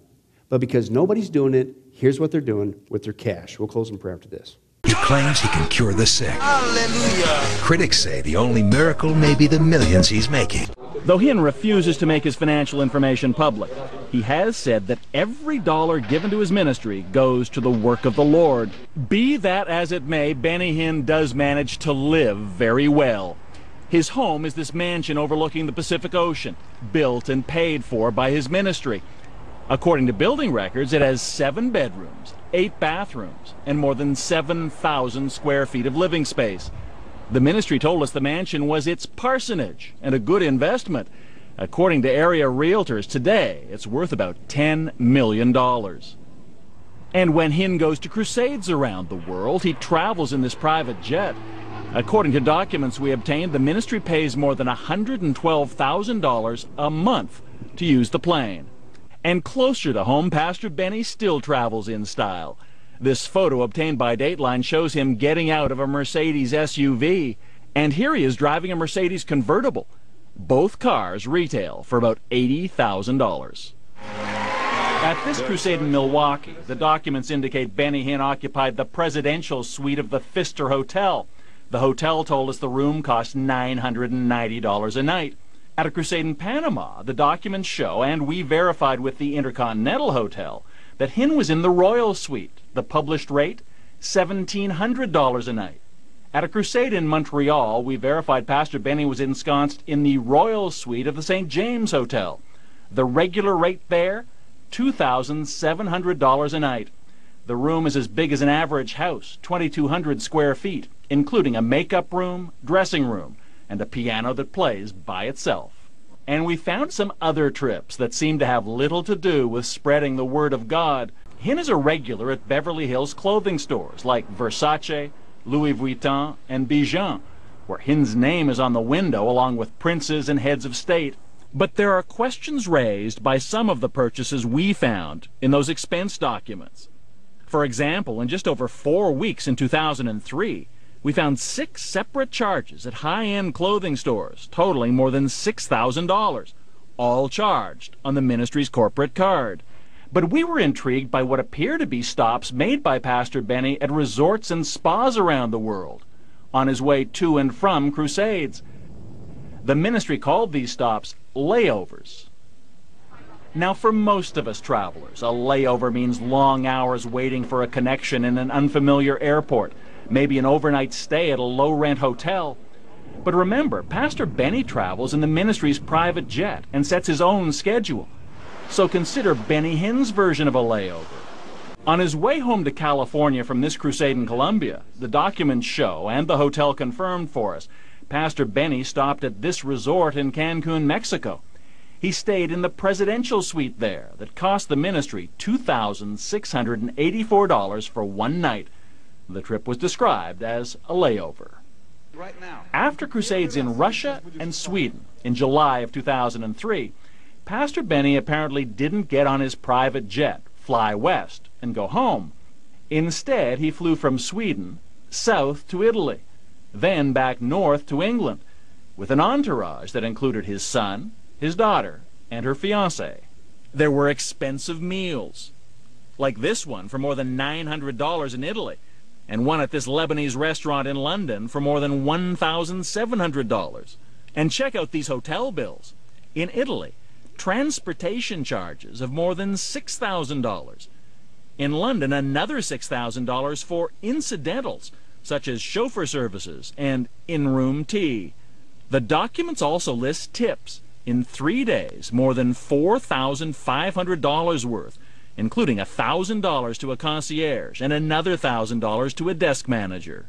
Speaker 1: But because nobody's doing it, here's what they're doing with their cash. We'll close in prayer after this.
Speaker 21: He claims he can cure the sick. Hallelujah. Critics say the only miracle may be the millions he's making.
Speaker 22: Though Hinn refuses to make his financial information public, he has said that every dollar given to his ministry goes to the work of the Lord. Be that as it may, Benny Hinn does manage to live very well. His home is this mansion overlooking the Pacific Ocean, built and paid for by his ministry. According to building records, it has seven bedrooms, eight bathrooms, and more than 7,000 square feet of living space. The ministry told us the mansion was its parsonage and a good investment. According to area realtors today, it's worth about $10 million. And when Hinn goes to crusades around the world, he travels in this private jet. According to documents we obtained, the ministry pays more than $112,000 a month to use the plane. And closer to home, Pastor Benny still travels in style. This photo obtained by Dateline shows him getting out of a Mercedes SUV, and here he is driving a Mercedes convertible. Both cars retail for about $80,000. At this crusade in Milwaukee, the documents indicate Benny Hinn occupied the presidential suite of the Pfister Hotel. The hotel told us the room cost $990 a night. At a crusade in Panama, the documents show, and we verified with the Intercontinental Hotel, that Hinn was in the Royal Suite. The published rate, $1,700 a night. At a crusade in Montreal, we verified Pastor Benny was ensconced in the Royal Suite of the St. James Hotel. The regular rate there, $2,700 a night. The room is as big as an average house, 2,200 square feet, including a makeup room, dressing room, and a piano that plays by itself. And we found some other trips that seem to have little to do with spreading the Word of God. Hinn is a regular at Beverly Hills clothing stores like Versace, Louis Vuitton, and Bijan, where Hinn's name is on the window along with princes and heads of state. But there are questions raised by some of the purchases we found in those expense documents. For example, in just over four weeks in 2003, we found six separate charges at high-end clothing stores totaling more than $6,000, all charged on the ministry's corporate card. But we were intrigued by what appear to be stops made by Pastor Benny at resorts and spas around the world on his way to and from crusades. The ministry called these stops layovers. Now, for most of us travelers, a layover means long hours waiting for a connection in an unfamiliar airport, maybe an overnight stay at a low rent hotel. But remember, Pastor Benny travels in the ministry's private jet and sets his own schedule. So consider Benny Hinn's version of a layover. On his way home to California from this crusade in Colombia, the documents show, and the hotel confirmed for us, Pastor Benny stopped at this resort in Cancun, Mexico. He stayed in the presidential suite there that cost the ministry $2,684 for one night. The trip was described as a layover.
Speaker 20: Right now.
Speaker 22: After crusades in Russia and Sweden in July of 2003, Pastor Benny apparently didn't get on his private jet, fly west, and go home. Instead, he flew from Sweden south to Italy, then back north to England, with an entourage that included his son, his daughter, and her fiancée. There were expensive meals, like this one for more than $900 in Italy, and one at this Lebanese restaurant in London for more than $1,700. And check out these hotel bills. In Italy, transportation charges of more than $6,000. In London, another $6,000 for incidentals, such as chauffeur services and in-room tea. The documents also list tips. In three days, more than $4,500 worth, including $1,000 to a concierge and another $1,000 to a desk manager.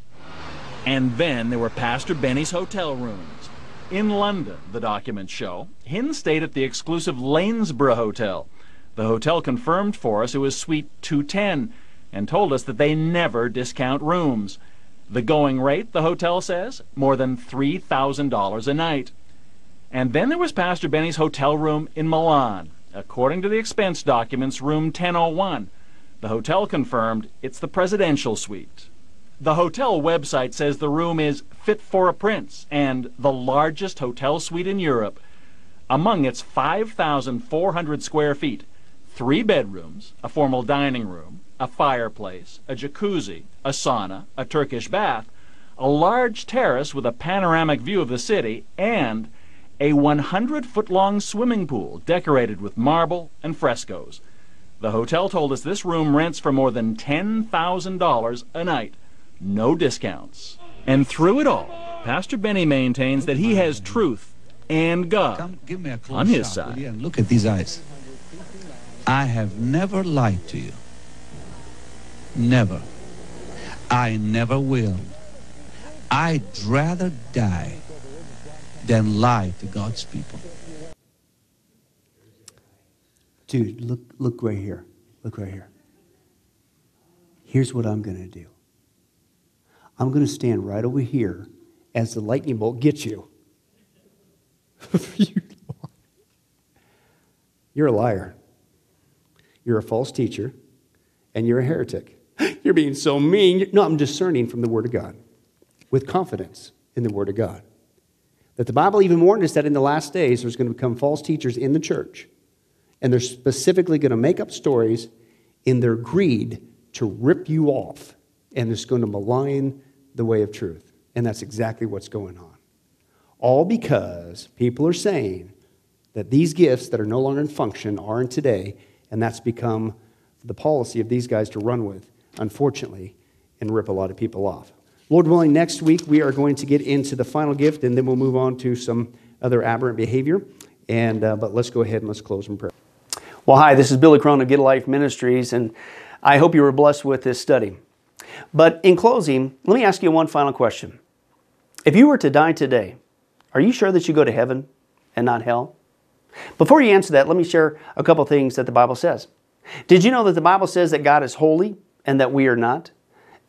Speaker 22: And then there were Pastor Benny's hotel rooms. In London, the documents show, Hinn stayed at the exclusive Lanesborough Hotel. The hotel confirmed for us it was Suite 210 and told us that they never discount rooms. The going rate, the hotel says, more than $3,000 a night. And then there was Pastor Benny's hotel room in Milan. According to the expense documents, room 1001. The hotel confirmed it's the presidential suite. The hotel website says the room is fit for a prince and the largest hotel suite in Europe. Among its 5,400 square feet, three bedrooms, a formal dining room, a fireplace, a jacuzzi, a sauna, a Turkish bath, a large terrace with a panoramic view of the city, and a 100 foot long swimming pool decorated with marble and frescoes. The hotel told us this room rents for more than $10,000 a night. No discounts. And through it all, Pastor Benny maintains that he has truth and God
Speaker 23: Give me a close
Speaker 22: on his side.
Speaker 23: And look at these eyes. I have never lied to you. Never. I never will. I'd rather die than lie to God's people.
Speaker 1: Dude, look, look right here. Look right here. Here's what I'm going to do I'm going to stand right over here as the lightning bolt gets you. You- You're a liar. You're a false teacher, and you're a heretic. You're being so mean. No, I'm discerning from the Word of God with confidence in the Word of God. That the Bible even warned us that in the last days there's going to become false teachers in the church, and they're specifically going to make up stories in their greed to rip you off, and it's going to malign the way of truth. And that's exactly what's going on. All because people are saying that these gifts that are no longer in function are in today, and that's become the policy of these guys to run with, unfortunately, and rip a lot of people off. Lord willing, next week we are going to get into the final gift, and then we'll move on to some other aberrant behavior. And, uh, but let's go ahead and let's close in prayer. Well, hi, this is Billy Crone of Get Life Ministries, and I hope you were blessed with this study. But in closing, let me ask you one final question. If you were to die today, are you sure that you go to heaven and not hell? Before you answer that, let me share a couple things that the Bible says. Did you know that the Bible says that God is holy and that we are not?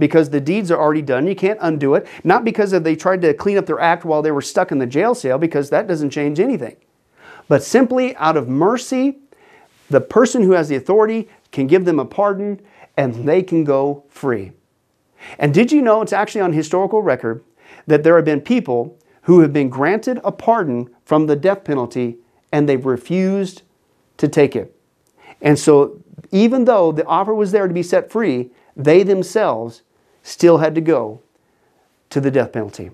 Speaker 1: because the deeds are already done, you can't undo it. Not because they tried to clean up their act while they were stuck in the jail cell, because that doesn't change anything. But simply out of mercy, the person who has the authority can give them a pardon and they can go free. And did you know it's actually on historical record that there have been people who have been granted a pardon from the death penalty and they've refused to take it. And so, even though the offer was there to be set free, they themselves still had to go to the death penalty.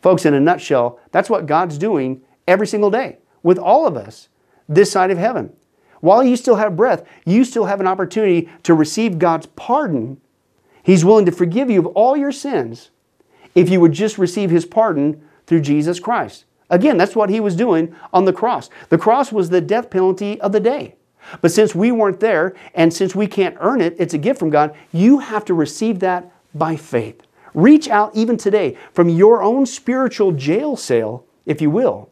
Speaker 1: Folks, in a nutshell, that's what God's doing every single day with all of us this side of heaven. While you still have breath, you still have an opportunity to receive God's pardon. He's willing to forgive you of all your sins if you would just receive His pardon through Jesus Christ. Again, that's what He was doing on the cross. The cross was the death penalty of the day. But since we weren't there and since we can't earn it, it's a gift from God, you have to receive that by faith. Reach out even today from your own spiritual jail cell, if you will,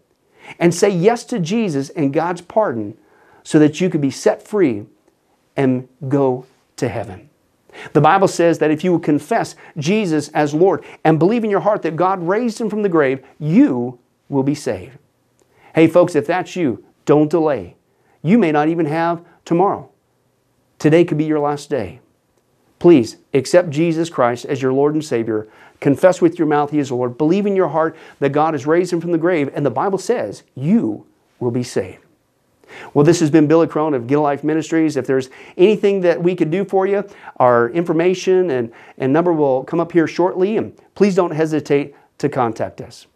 Speaker 1: and say yes to Jesus and God's pardon so that you can be set free and go to heaven. The Bible says that if you will confess Jesus as Lord and believe in your heart that God raised him from the grave, you will be saved. Hey, folks, if that's you, don't delay. You may not even have tomorrow. Today could be your last day. Please accept Jesus Christ as your Lord and Savior. Confess with your mouth He is Lord. Believe in your heart that God has raised Him from the grave, and the Bible says you will be saved. Well, this has been Billy Crone of a Life Ministries. If there's anything that we could do for you, our information and, and number will come up here shortly, and please don't hesitate to contact us.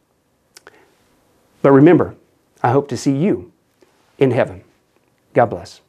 Speaker 1: But remember, I hope to see you in heaven. God bless.